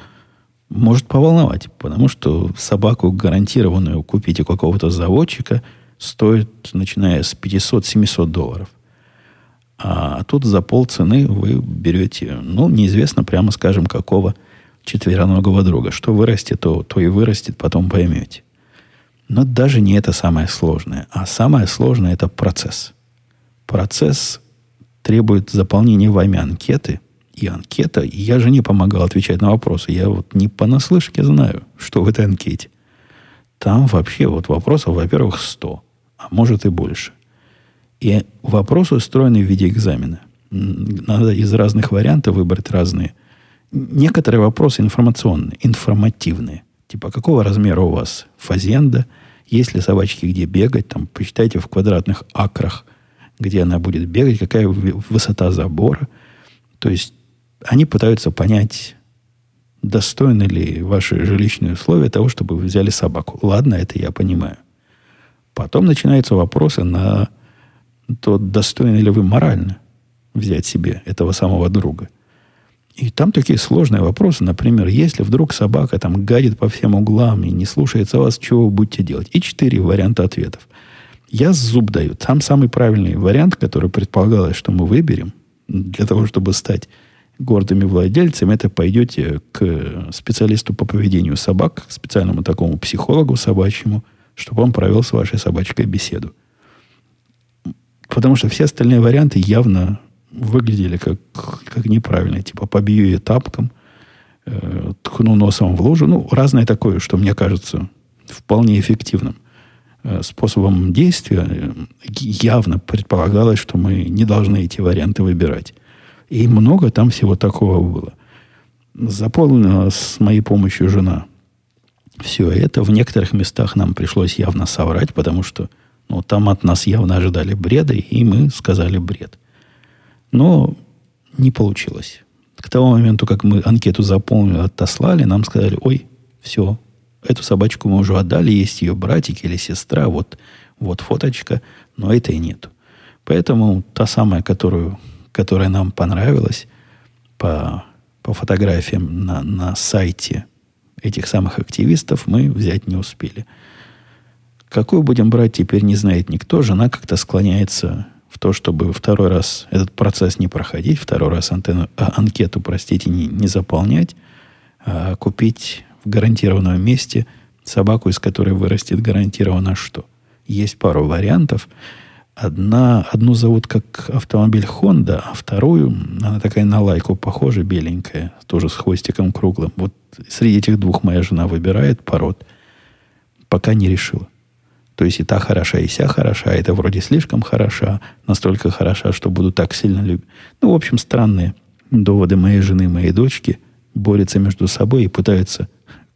[SPEAKER 1] может поволновать, потому что собаку гарантированную купить у какого-то заводчика стоит, начиная с 500-700 долларов. А тут за полцены вы берете, ну, неизвестно, прямо скажем, какого четвероногого друга. Что вырастет, то, то и вырастет, потом поймете. Но даже не это самое сложное. А самое сложное – это процесс. Процесс требует заполнения вами анкеты. И анкета, я же не помогал отвечать на вопросы. Я вот не понаслышке знаю, что в этой анкете. Там вообще вот вопросов, во-первых, 100, а может и больше. И вопросы устроены в виде экзамена. Надо из разных вариантов выбрать разные. Некоторые вопросы информационные, информативные. Типа, какого размера у вас фазенда – есть ли собачки где бегать, там, посчитайте в квадратных акрах, где она будет бегать, какая высота забора. То есть они пытаются понять, достойны ли ваши жилищные условия того, чтобы вы взяли собаку. Ладно, это я понимаю. Потом начинаются вопросы на то, достойны ли вы морально взять себе этого самого друга. И там такие сложные вопросы. Например, если вдруг собака там гадит по всем углам и не слушается вас, чего вы будете делать? И четыре варианта ответов. Я зуб даю. Там самый правильный вариант, который предполагалось, что мы выберем для того, чтобы стать гордыми владельцами, это пойдете к специалисту по поведению собак, к специальному такому психологу собачьему, чтобы он провел с вашей собачкой беседу. Потому что все остальные варианты явно выглядели как, как неправильно. Типа побью ее тапком, э, ткну носом в лужу. Ну, разное такое, что мне кажется вполне эффективным э, способом действия. Явно предполагалось, что мы не должны эти варианты выбирать. И много там всего такого было. Заполнила с моей помощью жена все это. В некоторых местах нам пришлось явно соврать, потому что ну, там от нас явно ожидали бреда, и мы сказали бред. Но не получилось. К тому моменту, как мы анкету заполнили, отослали, нам сказали, ой, все, эту собачку мы уже отдали, есть ее братик или сестра, вот, вот фоточка, но этой нету. Поэтому та самая, которую, которая нам понравилась по, по фотографиям на, на сайте этих самых активистов, мы взять не успели. Какую будем брать, теперь не знает никто. Жена как-то склоняется в то, чтобы второй раз этот процесс не проходить, второй раз антенну, а, анкету, простите, не, не заполнять, а купить в гарантированном месте собаку, из которой вырастет гарантированно что. Есть пару вариантов. Одна, одну зовут как автомобиль Honda, а вторую, она такая на лайку похожа, беленькая, тоже с хвостиком круглым. Вот среди этих двух моя жена выбирает пород. Пока не решила. То есть и та хороша, и вся хороша. Это вроде слишком хороша, настолько хороша, что буду так сильно любить. Ну, в общем, странные доводы моей жены, моей дочки борются между собой и пытаются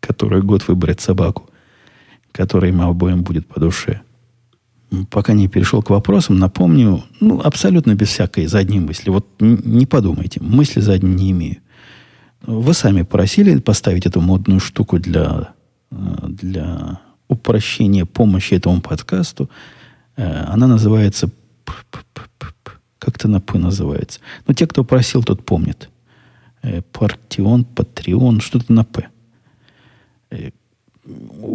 [SPEAKER 1] который год выбрать собаку, которая им обоим будет по душе. Пока не перешел к вопросам, напомню, ну, абсолютно без всякой задней мысли. Вот не подумайте, мысли задней не имею. Вы сами просили поставить эту модную штуку для, э, для упрощение помощи этому подкасту. Э, она называется... Как-то на «п» называется. Но те, кто просил, тот помнит. Э, Партион, Патреон, что-то на «п».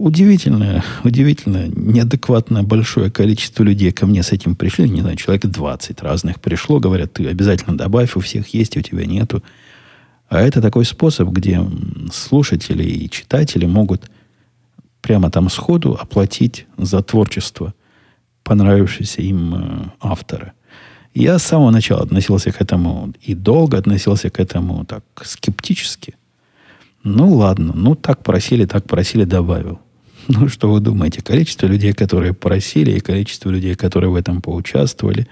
[SPEAKER 1] Удивительно, удивительно, неадекватно большое количество людей ко мне с этим пришли. Не знаю, человек 20 разных пришло. Говорят, ты обязательно добавь, у всех есть, у тебя нету. А это такой способ, где слушатели и читатели могут прямо там сходу оплатить за творчество понравившегося им э, автора. Я с самого начала относился к этому и долго относился к этому так скептически. Ну ладно, ну так просили, так просили, добавил. Ну что вы думаете, количество людей, которые просили, и количество людей, которые в этом поучаствовали,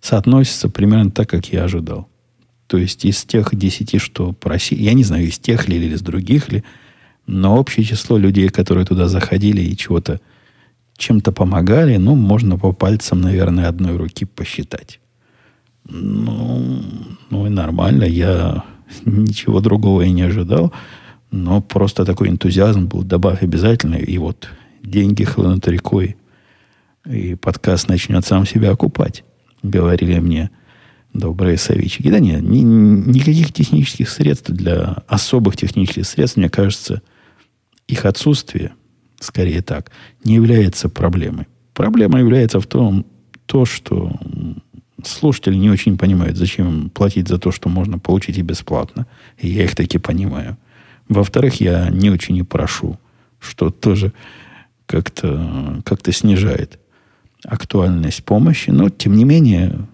[SPEAKER 1] соотносится примерно так, как я ожидал. То есть из тех десяти, что просили, я не знаю, из тех ли или из других ли, но общее число людей, которые туда заходили и чего-то чем-то помогали, ну, можно по пальцам, наверное, одной руки посчитать. Ну, ну и нормально. Я ничего другого и не ожидал. Но просто такой энтузиазм был. Добавь обязательно. И вот деньги хлынут рекой. И подкаст начнет сам себя окупать. Говорили мне добрые советчики. Да нет, ни, никаких технических средств для особых технических средств, мне кажется, их отсутствие, скорее так, не является проблемой. Проблема является в том, то, что слушатели не очень понимают, зачем платить за то, что можно получить и бесплатно. И я их таки понимаю. Во-вторых, я не очень и прошу, что тоже как-то как снижает актуальность помощи. Но, тем не менее,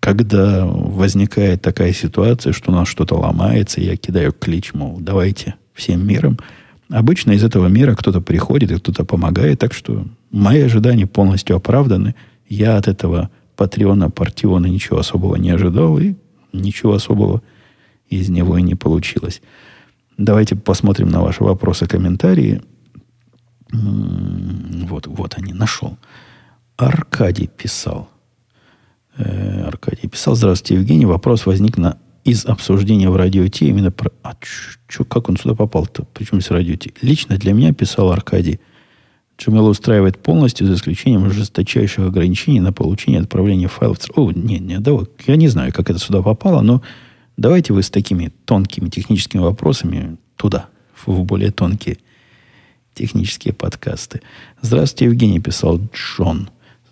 [SPEAKER 1] когда возникает такая ситуация, что у нас что-то ломается, я кидаю клич, мол, давайте всем миром – Обычно из этого мира кто-то приходит и кто-то помогает, так что мои ожидания полностью оправданы. Я от этого Патреона, Партиона ничего особого не ожидал, и ничего особого из него и не получилось. Давайте посмотрим на ваши вопросы, комментарии. Вот, вот они, нашел. Аркадий писал. Э, Аркадий писал. Здравствуйте, Евгений. Вопрос возник на из обсуждения в радио Ти именно про... А чё, как он сюда попал-то? Причем с радио Ти? Лично для меня, писал Аркадий, Gmail устраивает полностью, за исключением жесточайших ограничений на получение отправления файлов. О, нет, нет, да, я не знаю, как это сюда попало, но давайте вы с такими тонкими техническими вопросами туда, в более тонкие технические подкасты. Здравствуйте, Евгений, писал Джон.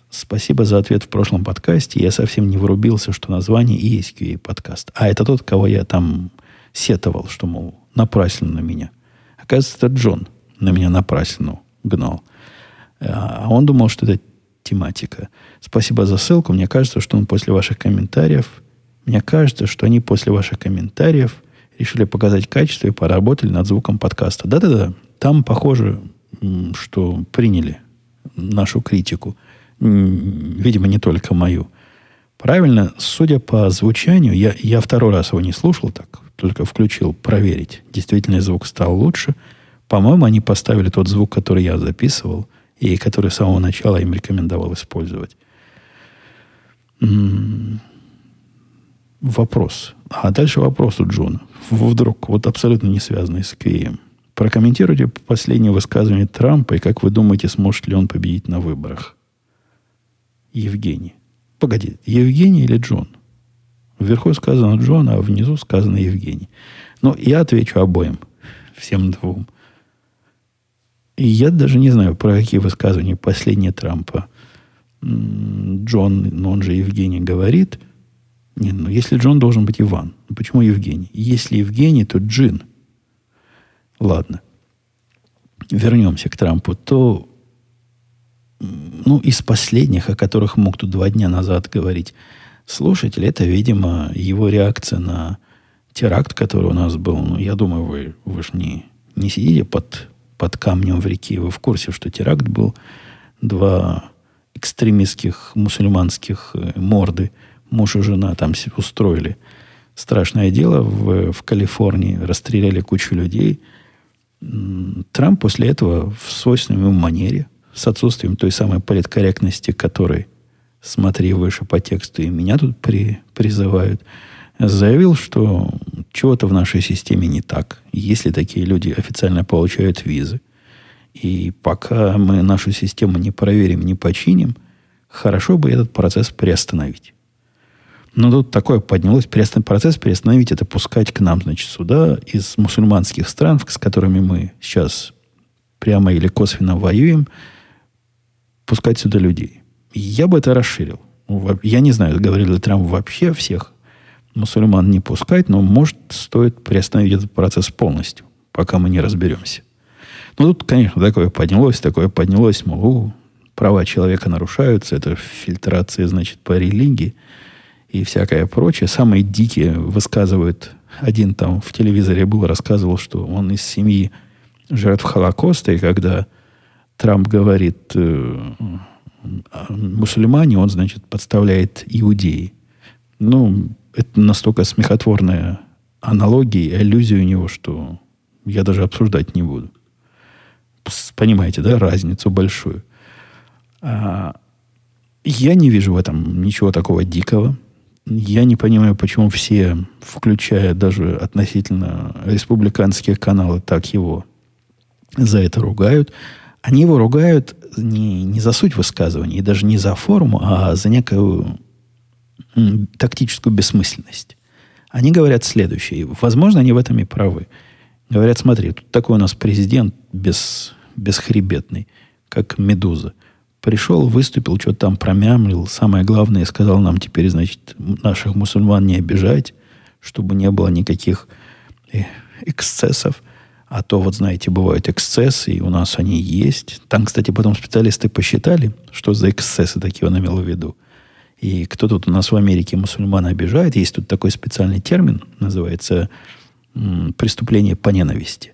[SPEAKER 1] Спасибо за ответ в прошлом подкасте. Я совсем не врубился, что название и есть QA подкаст. А это тот, кого я там сетовал, что, мол, напрасленно на меня. Оказывается, это Джон на меня напрасленно гнал. А он думал, что это тематика. Спасибо за ссылку. Мне кажется, что он после ваших комментариев... Мне кажется, что они после ваших комментариев решили показать качество и поработали над звуком подкаста. Да-да-да. Там, похоже, что приняли нашу критику видимо, не только мою. Правильно, судя по звучанию, я, я второй раз его не слушал так, только включил проверить. Действительно, звук стал лучше. По-моему, они поставили тот звук, который я записывал, и который с самого начала им рекомендовал использовать. Вопрос. А дальше вопрос у Джона. Вдруг, вот абсолютно не связанный с Квеем. Прокомментируйте последнее высказывание Трампа и как вы думаете, сможет ли он победить на выборах. Евгений. Погоди, Евгений или Джон? Вверху сказано Джон, а внизу сказано Евгений. Но ну, я отвечу обоим, всем двум. И я даже не знаю, про какие высказывания последние Трампа Джон, но он же Евгений, говорит. Не, ну если Джон должен быть Иван, ну почему Евгений? Если Евгений, то Джин. Ладно. Вернемся к Трампу. То ну, из последних, о которых мог тут два дня назад говорить слушатель, это, видимо, его реакция на теракт, который у нас был. Ну, я думаю, вы, вы же не, не сидите под, под камнем в реке, вы в курсе, что теракт был. Два экстремистских мусульманских э, морды, муж и жена там устроили страшное дело в, в Калифорнии, расстреляли кучу людей. Трамп после этого в свойственной ему манере – с отсутствием той самой политкорректности, которой, смотри выше по тексту, и меня тут при, призывают, заявил, что чего-то в нашей системе не так, если такие люди официально получают визы. И пока мы нашу систему не проверим, не починим, хорошо бы этот процесс приостановить. Но тут такое поднялось. Процесс приостановить это пускать к нам, значит, сюда из мусульманских стран, с которыми мы сейчас прямо или косвенно воюем – пускать сюда людей. Я бы это расширил. Я не знаю, говорил ли Трамп вообще всех мусульман не пускать, но, может, стоит приостановить этот процесс полностью, пока мы не разберемся. Ну, тут, конечно, такое поднялось, такое поднялось, мол, права человека нарушаются, это фильтрация, значит, по религии и всякое прочее. Самые дикие высказывают, один там в телевизоре был, рассказывал, что он из семьи жертв Холокоста, и когда Трамп говорит э, мусульмане, он, значит, подставляет иудеи. Ну, это настолько смехотворная аналогия и аллюзия у него, что я даже обсуждать не буду. Понимаете, да, разницу большую. А, я не вижу в этом ничего такого дикого. Я не понимаю, почему все, включая даже относительно республиканские каналы, так его за это ругают. Они его ругают не, не за суть высказывания, и даже не за форму, а за некую тактическую бессмысленность. Они говорят следующее. Возможно, они в этом и правы. Говорят, смотри, тут такой у нас президент без, бесхребетный, как медуза. Пришел, выступил, что-то там промямлил. Самое главное, сказал нам теперь, значит, наших мусульман не обижать, чтобы не было никаких э, эксцессов. А то, вот знаете, бывают эксцессы, и у нас они есть. Там, кстати, потом специалисты посчитали, что за эксцессы такие он имел в виду. И кто тут у нас в Америке мусульман обижает, есть тут такой специальный термин, называется преступление по ненависти.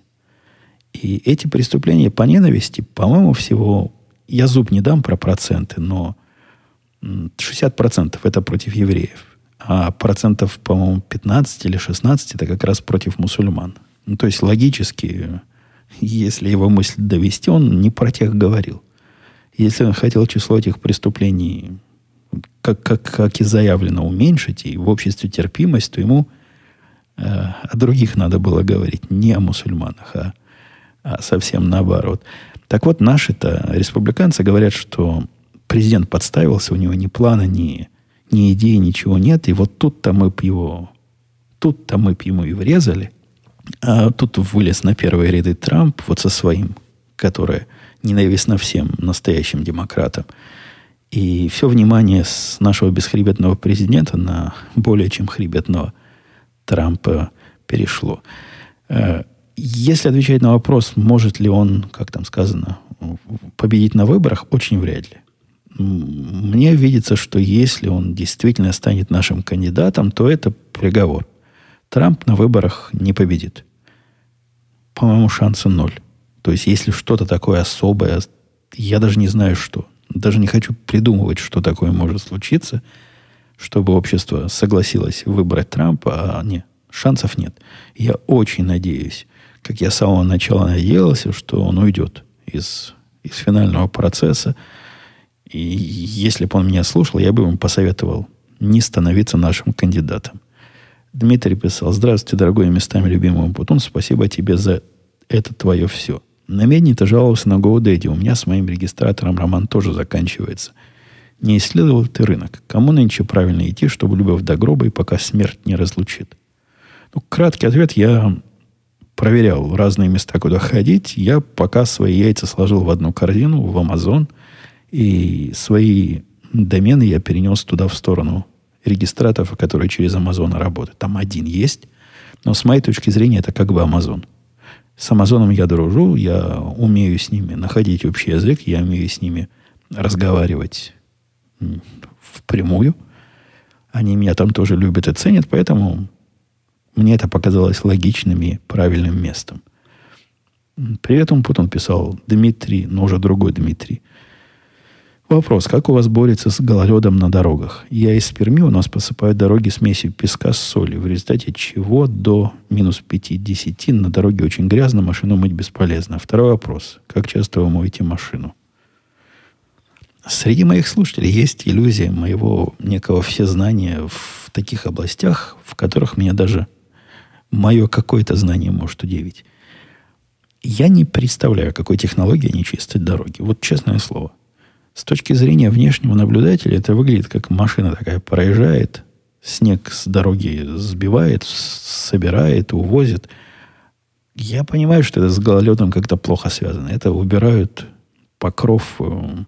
[SPEAKER 1] И эти преступления по ненависти, по-моему, всего, я зуб не дам про проценты, но 60% это против евреев, а процентов, по-моему, 15 или 16 это как раз против мусульман. Ну, то есть логически, если его мысль довести, он не про тех говорил. Если он хотел число этих преступлений, как, как, как и заявлено, уменьшить, и в обществе терпимость, то ему э, о других надо было говорить, не о мусульманах, а, а совсем наоборот. Так вот, наши-то республиканцы говорят, что президент подставился, у него ни плана, ни, ни идеи, ничего нет, и вот тут-то мы его, тут-то мы ему и врезали – а тут вылез на первые ряды Трамп вот со своим, которое ненавистно всем настоящим демократам. И все внимание с нашего бесхребетного президента на более чем хребетного Трампа перешло. Если отвечать на вопрос, может ли он, как там сказано, победить на выборах, очень вряд ли. Мне видится, что если он действительно станет нашим кандидатом, то это приговор. Трамп на выборах не победит. По-моему, шанса ноль. То есть, если что-то такое особое, я даже не знаю, что. Даже не хочу придумывать, что такое может случиться, чтобы общество согласилось выбрать Трампа, а нет, шансов нет. Я очень надеюсь, как я с самого начала надеялся, что он уйдет из, из финального процесса. И если бы он меня слушал, я бы ему посоветовал не становиться нашим кандидатом. Дмитрий писал, здравствуйте, дорогой местами любимый Путун, спасибо тебе за это твое все. На медне ты жаловался на GoDaddy. У меня с моим регистратором роман тоже заканчивается. Не исследовал ты рынок. Кому нынче правильно идти, чтобы любовь до гроба и пока смерть не разлучит? Ну, краткий ответ. Я проверял разные места, куда ходить. Я пока свои яйца сложил в одну корзину, в Amazon. И свои домены я перенес туда в сторону регистраторов, которые через Amazon работают. Там один есть, но с моей точки зрения это как бы Amazon. С Амазоном я дружу, я умею с ними находить общий язык, я умею с ними разговаривать впрямую. Они меня там тоже любят и ценят, поэтому мне это показалось логичным и правильным местом. Привет, он потом писал Дмитрий, но уже другой Дмитрий. Вопрос, как у вас борется с гололедом на дорогах? Я из Перми, у нас посыпают дороги смесью песка с солью, в результате чего до минус 50 на дороге очень грязно, машину мыть бесполезно. Второй вопрос, как часто вы моете машину? Среди моих слушателей есть иллюзия моего некого всезнания в таких областях, в которых меня даже мое какое-то знание может удивить. Я не представляю, какой технологии они чистят дороги. Вот честное слово – с точки зрения внешнего наблюдателя это выглядит как машина такая проезжает, снег с дороги сбивает, собирает, увозит. Я понимаю, что это с гололедом как-то плохо связано. Это убирают покров э,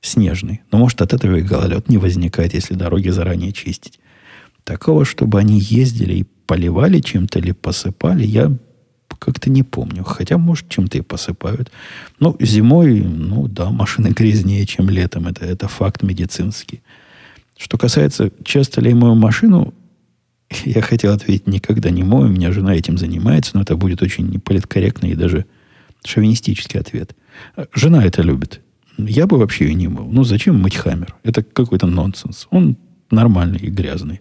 [SPEAKER 1] снежный. Но может от этого и гололед не возникает, если дороги заранее чистить. Такого, чтобы они ездили и поливали чем-то или посыпали, я как-то не помню. Хотя, может, чем-то и посыпают. Ну, зимой, ну да, машины грязнее, чем летом. Это, это факт медицинский. Что касается, часто ли я мою машину, я хотел ответить, никогда не мою. У меня жена этим занимается, но это будет очень неполиткорректный и даже шовинистический ответ. Жена это любит. Я бы вообще ее не мыл. Ну, зачем мыть хаммер? Это какой-то нонсенс. Он нормальный и грязный.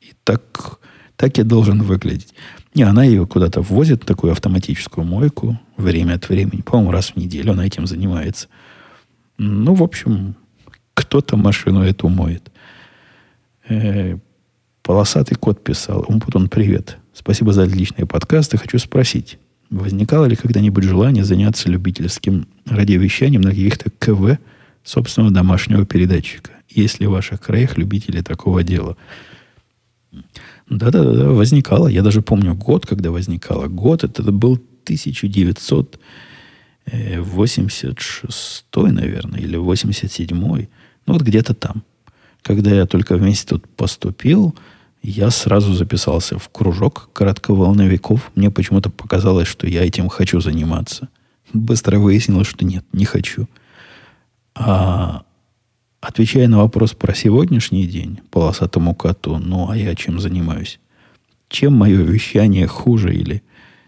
[SPEAKER 1] И так, так я должен выглядеть. Не, она ее куда-то ввозит, такую автоматическую мойку, время от времени. По-моему, раз в неделю она этим занимается. Ну, в общем, кто-то машину эту моет. Э, полосатый кот писал. Умпутон, привет. Спасибо за отличные подкасты. Хочу спросить, возникало ли когда-нибудь желание заняться любительским радиовещанием на каких-то КВ собственного домашнего передатчика? Есть ли в ваших краях любители такого дела? Да-да-да, возникало. Я даже помню год, когда возникало. Год это был 1986, наверное, или 87 Ну, вот где-то там. Когда я только вместе тут поступил, я сразу записался в кружок коротковолновиков. Мне почему-то показалось, что я этим хочу заниматься. Быстро выяснилось, что нет, не хочу. А Отвечая на вопрос про сегодняшний день, полосатому коту, ну а я чем занимаюсь? Чем мое вещание хуже или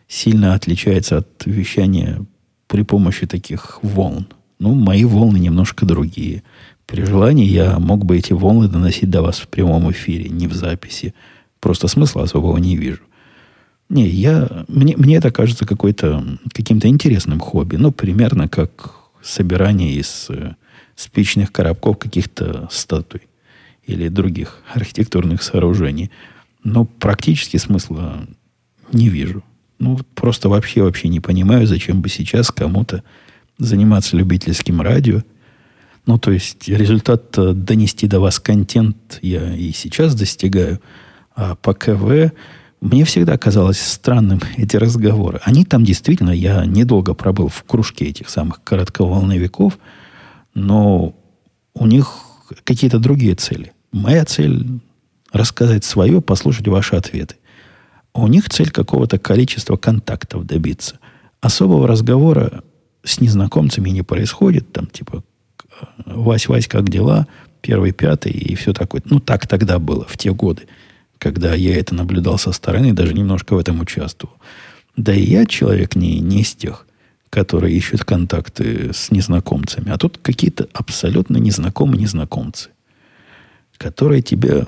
[SPEAKER 1] сильно отличается от вещания при помощи таких волн? Ну, мои волны немножко другие. При желании я мог бы эти волны доносить до вас в прямом эфире, не в записи. Просто смысла особого не вижу. Не, я, мне, мне это кажется какой-то, каким-то интересным хобби. Ну, примерно как собирание из э, спичных коробков каких-то статуй или других архитектурных сооружений. Но практически смысла не вижу. Ну, просто вообще, вообще не понимаю, зачем бы сейчас кому-то заниматься любительским радио. Ну, то есть результат донести до вас контент я и сейчас достигаю. А по КВ мне всегда казалось странным эти разговоры. Они там действительно, я недолго пробыл в кружке этих самых коротковолновиков – но у них какие-то другие цели. Моя цель рассказать свое, послушать ваши ответы. у них цель какого-то количества контактов добиться. Особого разговора с незнакомцами не происходит. Там типа Вась, Вась, как дела? Первый, пятый и все такое. Ну, так тогда было, в те годы, когда я это наблюдал со стороны, даже немножко в этом участвовал. Да и я человек не, не из тех которые ищут контакты с незнакомцами. А тут какие-то абсолютно незнакомые незнакомцы, которые тебе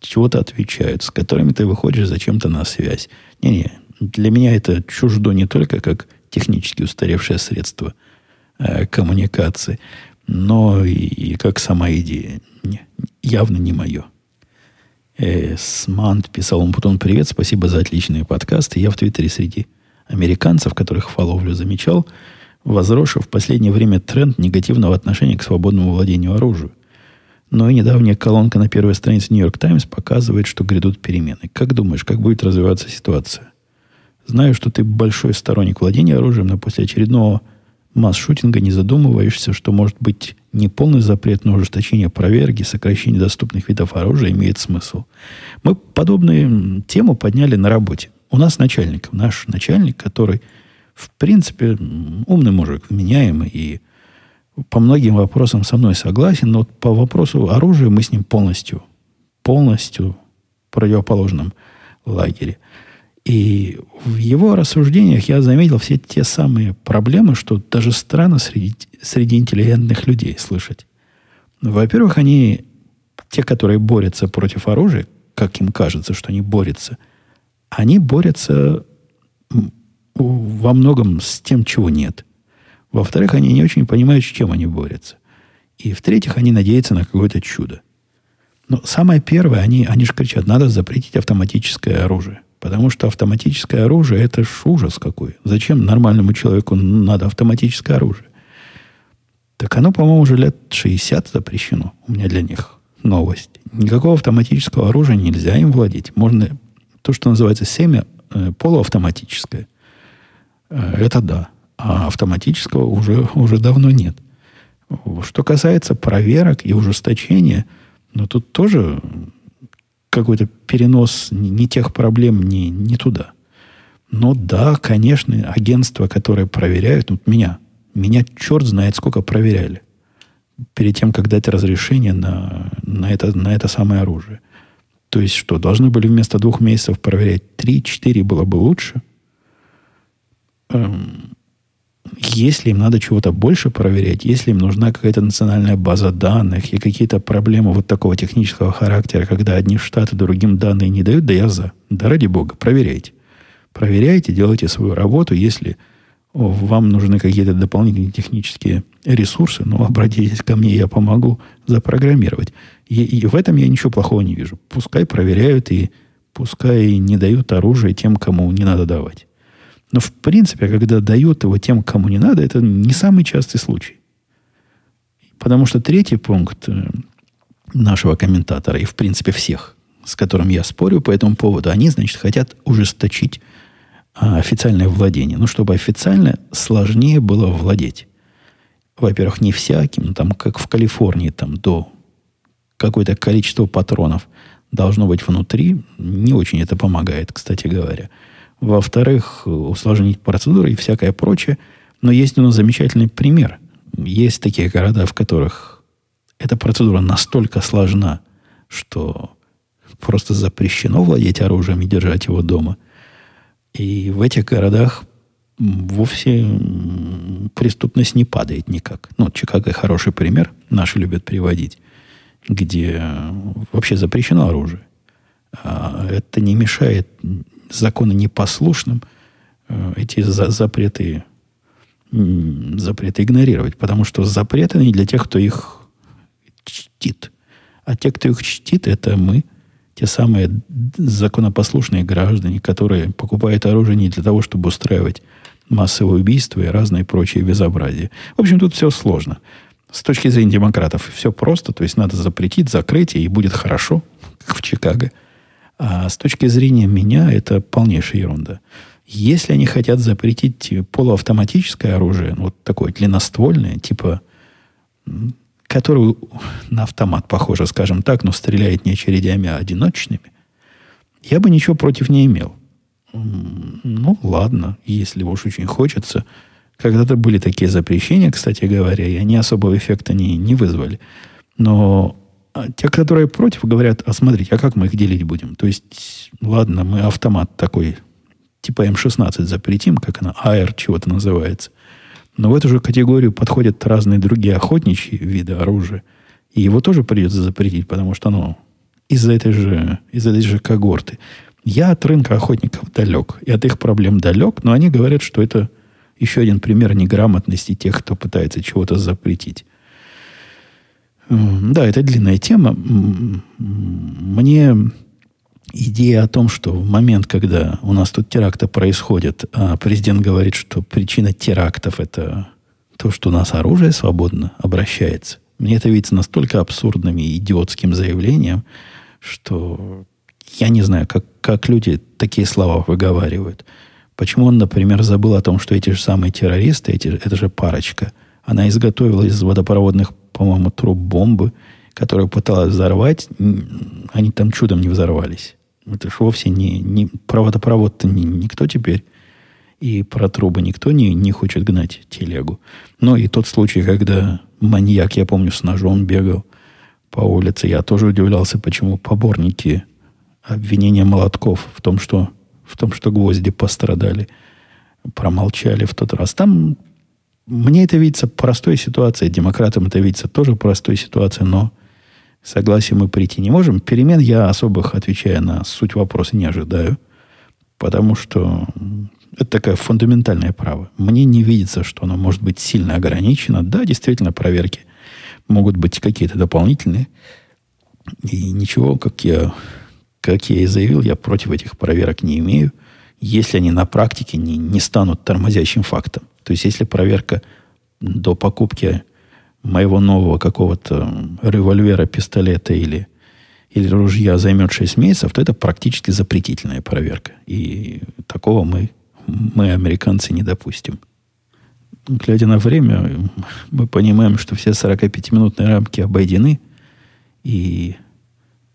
[SPEAKER 1] чего-то отвечают, с которыми ты выходишь зачем-то на связь. Не-не, для меня это чуждо не только как технически устаревшее средство э, коммуникации, но и, и как сама идея. Не, явно не мое. Э, Смант писал ему потом привет, спасибо за отличные подкасты. Я в Твиттере среди американцев, которых фоловлю замечал, возросший в последнее время тренд негативного отношения к свободному владению оружием. Но и недавняя колонка на первой странице Нью-Йорк Таймс показывает, что грядут перемены. Как думаешь, как будет развиваться ситуация? Знаю, что ты большой сторонник владения оружием, но после очередного масс-шутинга не задумываешься, что может быть не полный запрет на ужесточение проверки, сокращение доступных видов оружия имеет смысл. Мы подобную тему подняли на работе. У нас начальник, наш начальник, который, в принципе, умный мужик, вменяемый и по многим вопросам со мной согласен, но по вопросу оружия мы с ним полностью, полностью в противоположном лагере. И в его рассуждениях я заметил все те самые проблемы, что даже странно среди, среди интеллигентных людей слышать. Во-первых, они, те, которые борются против оружия, как им кажется, что они борются – они борются во многом с тем, чего нет. Во-вторых, они не очень понимают, с чем они борются. И в-третьих, они надеются на какое-то чудо. Но самое первое, они, они же кричат, надо запретить автоматическое оружие. Потому что автоматическое оружие – это ж ужас какой. Зачем нормальному человеку надо автоматическое оружие? Так оно, по-моему, уже лет 60 запрещено. У меня для них новость. Никакого автоматического оружия нельзя им владеть. Можно то, что называется семя э, полуавтоматическое, э, это да. А автоматического уже, уже давно нет. Что касается проверок и ужесточения, ну тут тоже какой-то перенос не тех проблем не, не туда. Но да, конечно, агентства, которые проверяют, вот меня, меня черт знает сколько проверяли перед тем, как дать разрешение на, на, это, на это самое оружие. То есть что, должны были вместо двух месяцев проверять три-четыре было бы лучше? Эм, если им надо чего-то больше проверять, если им нужна какая-то национальная база данных и какие-то проблемы вот такого технического характера, когда одни штаты другим данные не дают, да я за. Да ради бога, проверяйте. Проверяйте, делайте свою работу. Если вам нужны какие-то дополнительные технические ресурсы, ну, обратитесь ко мне, я помогу запрограммировать. И, и в этом я ничего плохого не вижу. Пускай проверяют и пускай не дают оружие тем, кому не надо давать. Но, в принципе, когда дают его тем, кому не надо, это не самый частый случай. Потому что третий пункт э, нашего комментатора и, в принципе, всех, с которым я спорю по этому поводу, они, значит, хотят ужесточить а, официальное владение. Ну, чтобы официально сложнее было владеть. Во-первых, не всяким, там, как в Калифорнии, там, до какое-то количество патронов должно быть внутри. Не очень это помогает, кстати говоря. Во-вторых, усложнить процедуры и всякое прочее. Но есть у нас замечательный пример. Есть такие города, в которых эта процедура настолько сложна, что просто запрещено владеть оружием и держать его дома – и в этих городах вовсе преступность не падает никак. Ну, Чикаго хороший пример, наши любят приводить, где вообще запрещено оружие. А это не мешает законы непослушным э, эти за запреты, запреты игнорировать, потому что запреты не для тех, кто их чтит. А те, кто их чтит, это мы – те самые законопослушные граждане, которые покупают оружие не для того, чтобы устраивать массовые убийства и разные прочие безобразия. В общем, тут все сложно. С точки зрения демократов все просто, то есть надо запретить, закрыть, и будет хорошо, как в Чикаго. А с точки зрения меня это полнейшая ерунда. Если они хотят запретить полуавтоматическое оружие, вот такое длинноствольное, типа который на автомат похоже, скажем так, но стреляет не очередями, а одиночными, я бы ничего против не имел. Ну, ладно, если уж очень хочется. Когда-то были такие запрещения, кстати говоря, и они особого эффекта не, не вызвали. Но а, те, которые против, говорят, а смотрите, а как мы их делить будем? То есть, ладно, мы автомат такой, типа М16 запретим, как она, АР чего-то называется. Но в эту же категорию подходят разные другие охотничьи виды оружия. И его тоже придется запретить, потому что оно из-за этой же, из этой же когорты. Я от рынка охотников далек, и от их проблем далек, но они говорят, что это еще один пример неграмотности тех, кто пытается чего-то запретить. Да, это длинная тема. Мне идея о том, что в момент, когда у нас тут теракты происходят, а президент говорит, что причина терактов это то, что у нас оружие свободно обращается, мне это видится настолько абсурдным и идиотским заявлением, что я не знаю, как, как люди такие слова выговаривают. Почему он, например, забыл о том, что эти же самые террористы, эти, это же парочка, она изготовила из водопроводных, по-моему, труб бомбы, которые пыталась взорвать, они там чудом не взорвались. Это же вовсе не, не про водопровод-то не, никто теперь и про трубы никто не, не хочет гнать телегу. Но и тот случай, когда маньяк, я помню, с ножом бегал по улице, я тоже удивлялся, почему поборники обвинения молотков в том, что, в том, что гвозди пострадали, промолчали в тот раз. Там мне это видится простой ситуацией, демократам это видится тоже простой ситуацией, но согласия мы прийти не можем. Перемен я особых, отвечая на суть вопроса, не ожидаю. Потому что это такое фундаментальное право. Мне не видится, что оно может быть сильно ограничено. Да, действительно, проверки могут быть какие-то дополнительные. И ничего, как я, как я и заявил, я против этих проверок не имею, если они на практике не, не станут тормозящим фактом. То есть, если проверка до покупки моего нового какого-то револьвера, пистолета или, или ружья займет 6 месяцев, то это практически запретительная проверка. И такого мы, мы, американцы, не допустим. Глядя на время, мы понимаем, что все 45-минутные рамки обойдены и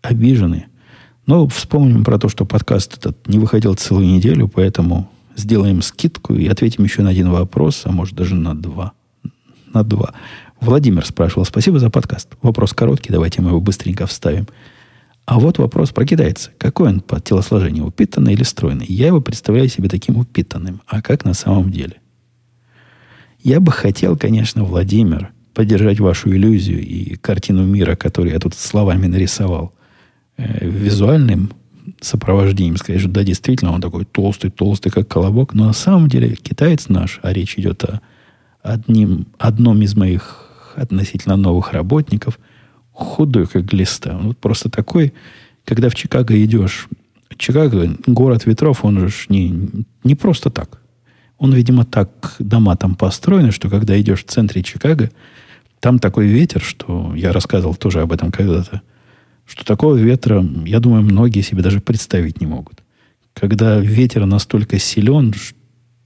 [SPEAKER 1] обижены. Но вспомним про то, что подкаст этот не выходил целую неделю, поэтому сделаем скидку и ответим еще на один вопрос, а может даже на два. На два. Владимир спрашивал, спасибо за подкаст. Вопрос короткий, давайте мы его быстренько вставим. А вот вопрос про китайца. Какой он по телосложению, упитанный или стройный? Я его представляю себе таким упитанным. А как на самом деле? Я бы хотел, конечно, Владимир, поддержать вашу иллюзию и картину мира, которую я тут словами нарисовал, э, визуальным сопровождением, сказать, что да, действительно, он такой толстый, толстый, как колобок. Но на самом деле китаец наш, а речь идет о одним, одном из моих относительно новых работников, худой, как глиста. Вот просто такой, когда в Чикаго идешь, Чикаго, город ветров, он же не, не просто так. Он, видимо, так дома там построены, что когда идешь в центре Чикаго, там такой ветер, что я рассказывал тоже об этом когда-то, что такого ветра, я думаю, многие себе даже представить не могут. Когда ветер настолько силен,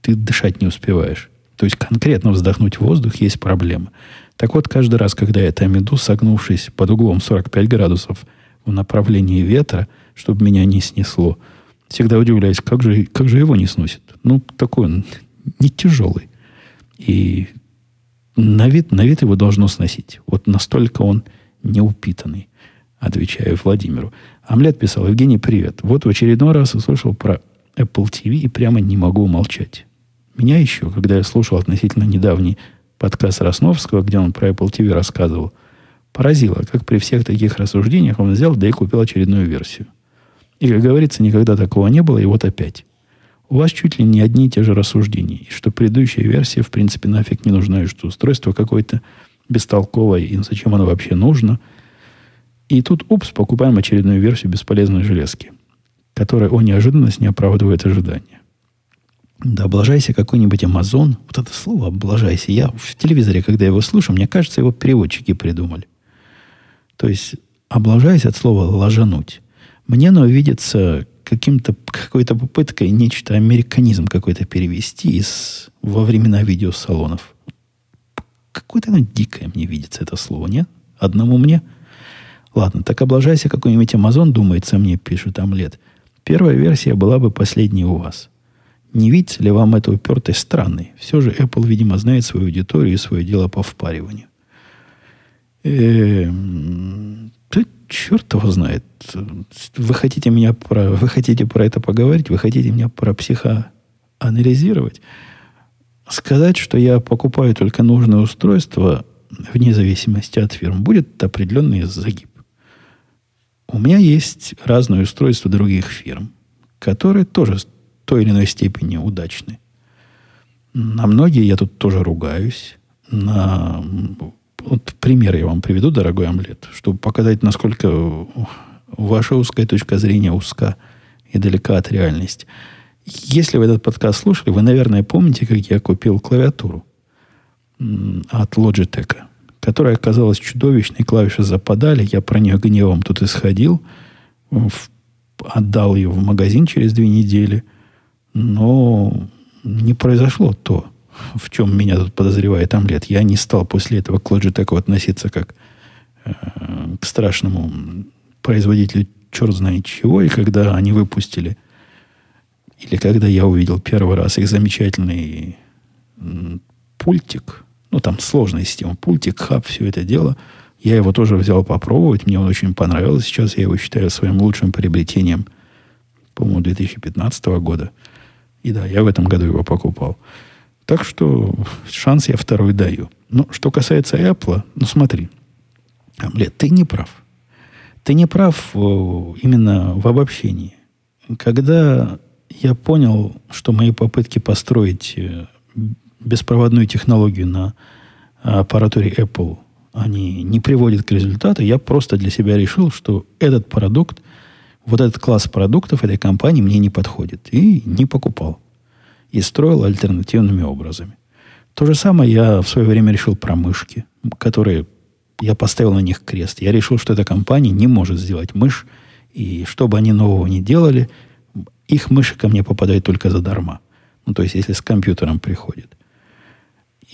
[SPEAKER 1] ты дышать не успеваешь. То есть конкретно вздохнуть воздух есть проблема. Так вот, каждый раз, когда я там иду, согнувшись под углом 45 градусов в направлении ветра, чтобы меня не снесло, всегда удивляюсь, как же, как же его не сносит. Ну, такой он не тяжелый. И на вид, на вид его должно сносить. Вот настолько он неупитанный. Отвечаю Владимиру. Омлет писал, Евгений, привет. Вот в очередной раз услышал про Apple TV и прямо не могу умолчать. Меня еще, когда я слушал относительно недавний подкаст Росновского, где он про Apple TV рассказывал, поразило, как при всех таких рассуждениях он взял, да и купил очередную версию. И, как говорится, никогда такого не было, и вот опять. У вас чуть ли не одни и те же рассуждения, и что предыдущая версия, в принципе, нафиг не нужна, и что устройство какое-то бестолковое, и зачем оно вообще нужно. И тут, упс, покупаем очередную версию бесполезной железки, которая, о неожиданность, не оправдывает ожидания. Да облажайся какой-нибудь Амазон. Вот это слово облажайся. Я в телевизоре, когда его слышу, мне кажется, его переводчики придумали. То есть облажайся от слова ложануть. Мне оно видится каким-то, какой-то попыткой нечто, американизм какой-то перевести из, во времена видеосалонов. Какое-то оно дикое мне видится это слово, нет? Одному мне? Ладно, так облажайся какой-нибудь Амазон, думается мне, пишет Омлет. Первая версия была бы последней у вас. Не видите ли вам это упертость странной? Все же Apple, видимо, знает свою аудиторию и свое дело по впариванию. Эм, да черт его знает. Вы хотите меня про, вы хотите про это поговорить? Вы хотите меня про психоанализировать? Сказать, что я покупаю только нужное устройство, вне зависимости от фирм, будет определенный загиб. У меня есть разные устройства других фирм, которые тоже той или иной степени удачны. На многие я тут тоже ругаюсь. На... Вот пример я вам приведу, дорогой омлет, чтобы показать, насколько ваша узкая точка зрения узка и далека от реальности. Если вы этот подкаст слушали, вы, наверное, помните, как я купил клавиатуру от Logitech, которая оказалась чудовищной, клавиши западали, я про нее гневом тут исходил, отдал ее в магазин через две недели – но не произошло то, в чем меня тут подозревает омлет. Я не стал после этого к Logitech относиться как э, к страшному производителю черт знает чего. И когда они выпустили, или когда я увидел первый раз их замечательный пультик, ну там сложная система, пультик, хаб, все это дело, я его тоже взял попробовать, мне он очень понравился. Сейчас я его считаю своим лучшим приобретением, по-моему, 2015 года. И да, я в этом году его покупал. Так что шанс я второй даю. Ну, что касается Apple, ну смотри, Амлет, ты не прав. Ты не прав именно в обобщении. Когда я понял, что мои попытки построить э, беспроводную технологию на аппаратуре Apple, они не приводят к результату, я просто для себя решил, что этот продукт вот этот класс продуктов этой компании мне не подходит. И не покупал. И строил альтернативными образами. То же самое я в свое время решил про мышки, которые я поставил на них крест. Я решил, что эта компания не может сделать мышь, и что бы они нового не делали, их мыши ко мне попадают только задарма. Ну, то есть, если с компьютером приходит.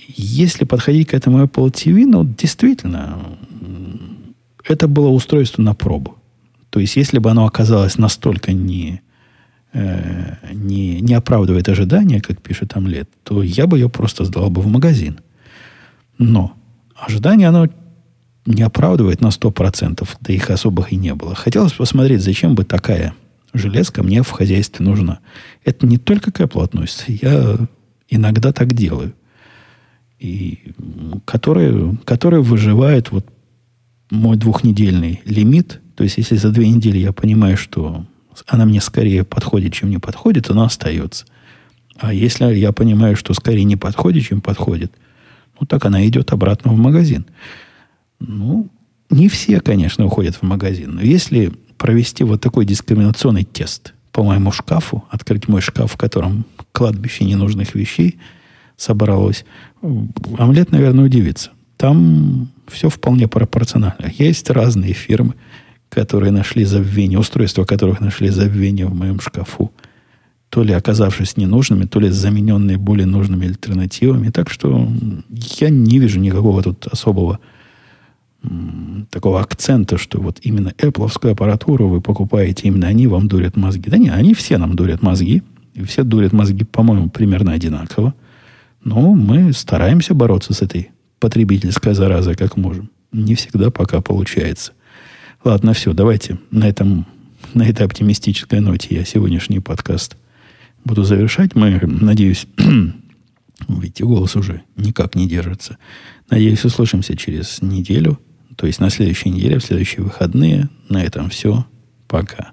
[SPEAKER 1] Если подходить к этому Apple TV, ну, действительно, это было устройство на пробу. То есть, если бы оно оказалось настолько не, э, не, не оправдывает ожидания, как пишет Омлет, то я бы ее просто сдал бы в магазин. Но ожидание, оно не оправдывает на 100%, да их особых и не было. Хотелось посмотреть, зачем бы такая железка мне в хозяйстве нужна. Это не только к Apple относится. Я иногда так делаю. И которые, которые выживают вот мой двухнедельный лимит. То есть, если за две недели я понимаю, что она мне скорее подходит, чем не подходит, она остается. А если я понимаю, что скорее не подходит, чем подходит, ну, так она идет обратно в магазин. Ну, не все, конечно, уходят в магазин. Но если провести вот такой дискриминационный тест по моему шкафу, открыть мой шкаф, в котором кладбище ненужных вещей собралось, омлет, наверное, удивится. Там все вполне пропорционально. Есть разные фирмы, которые нашли забвение, устройства которых нашли забвение в моем шкафу, то ли оказавшись ненужными, то ли замененные более нужными альтернативами. Так что я не вижу никакого тут особого такого акцента, что вот именно Apple аппаратуру вы покупаете, именно они вам дурят мозги. Да нет, они все нам дурят мозги. И все дурят мозги, по-моему, примерно одинаково. Но мы стараемся бороться с этой потребительской заразой как можем. Не всегда пока получается. Ладно, все, давайте на, этом, на этой оптимистической ноте я сегодняшний подкаст буду завершать. Мы, надеюсь, видите, голос уже никак не держится. Надеюсь, услышимся через неделю – то есть на следующей неделе, в следующие выходные. На этом все. Пока.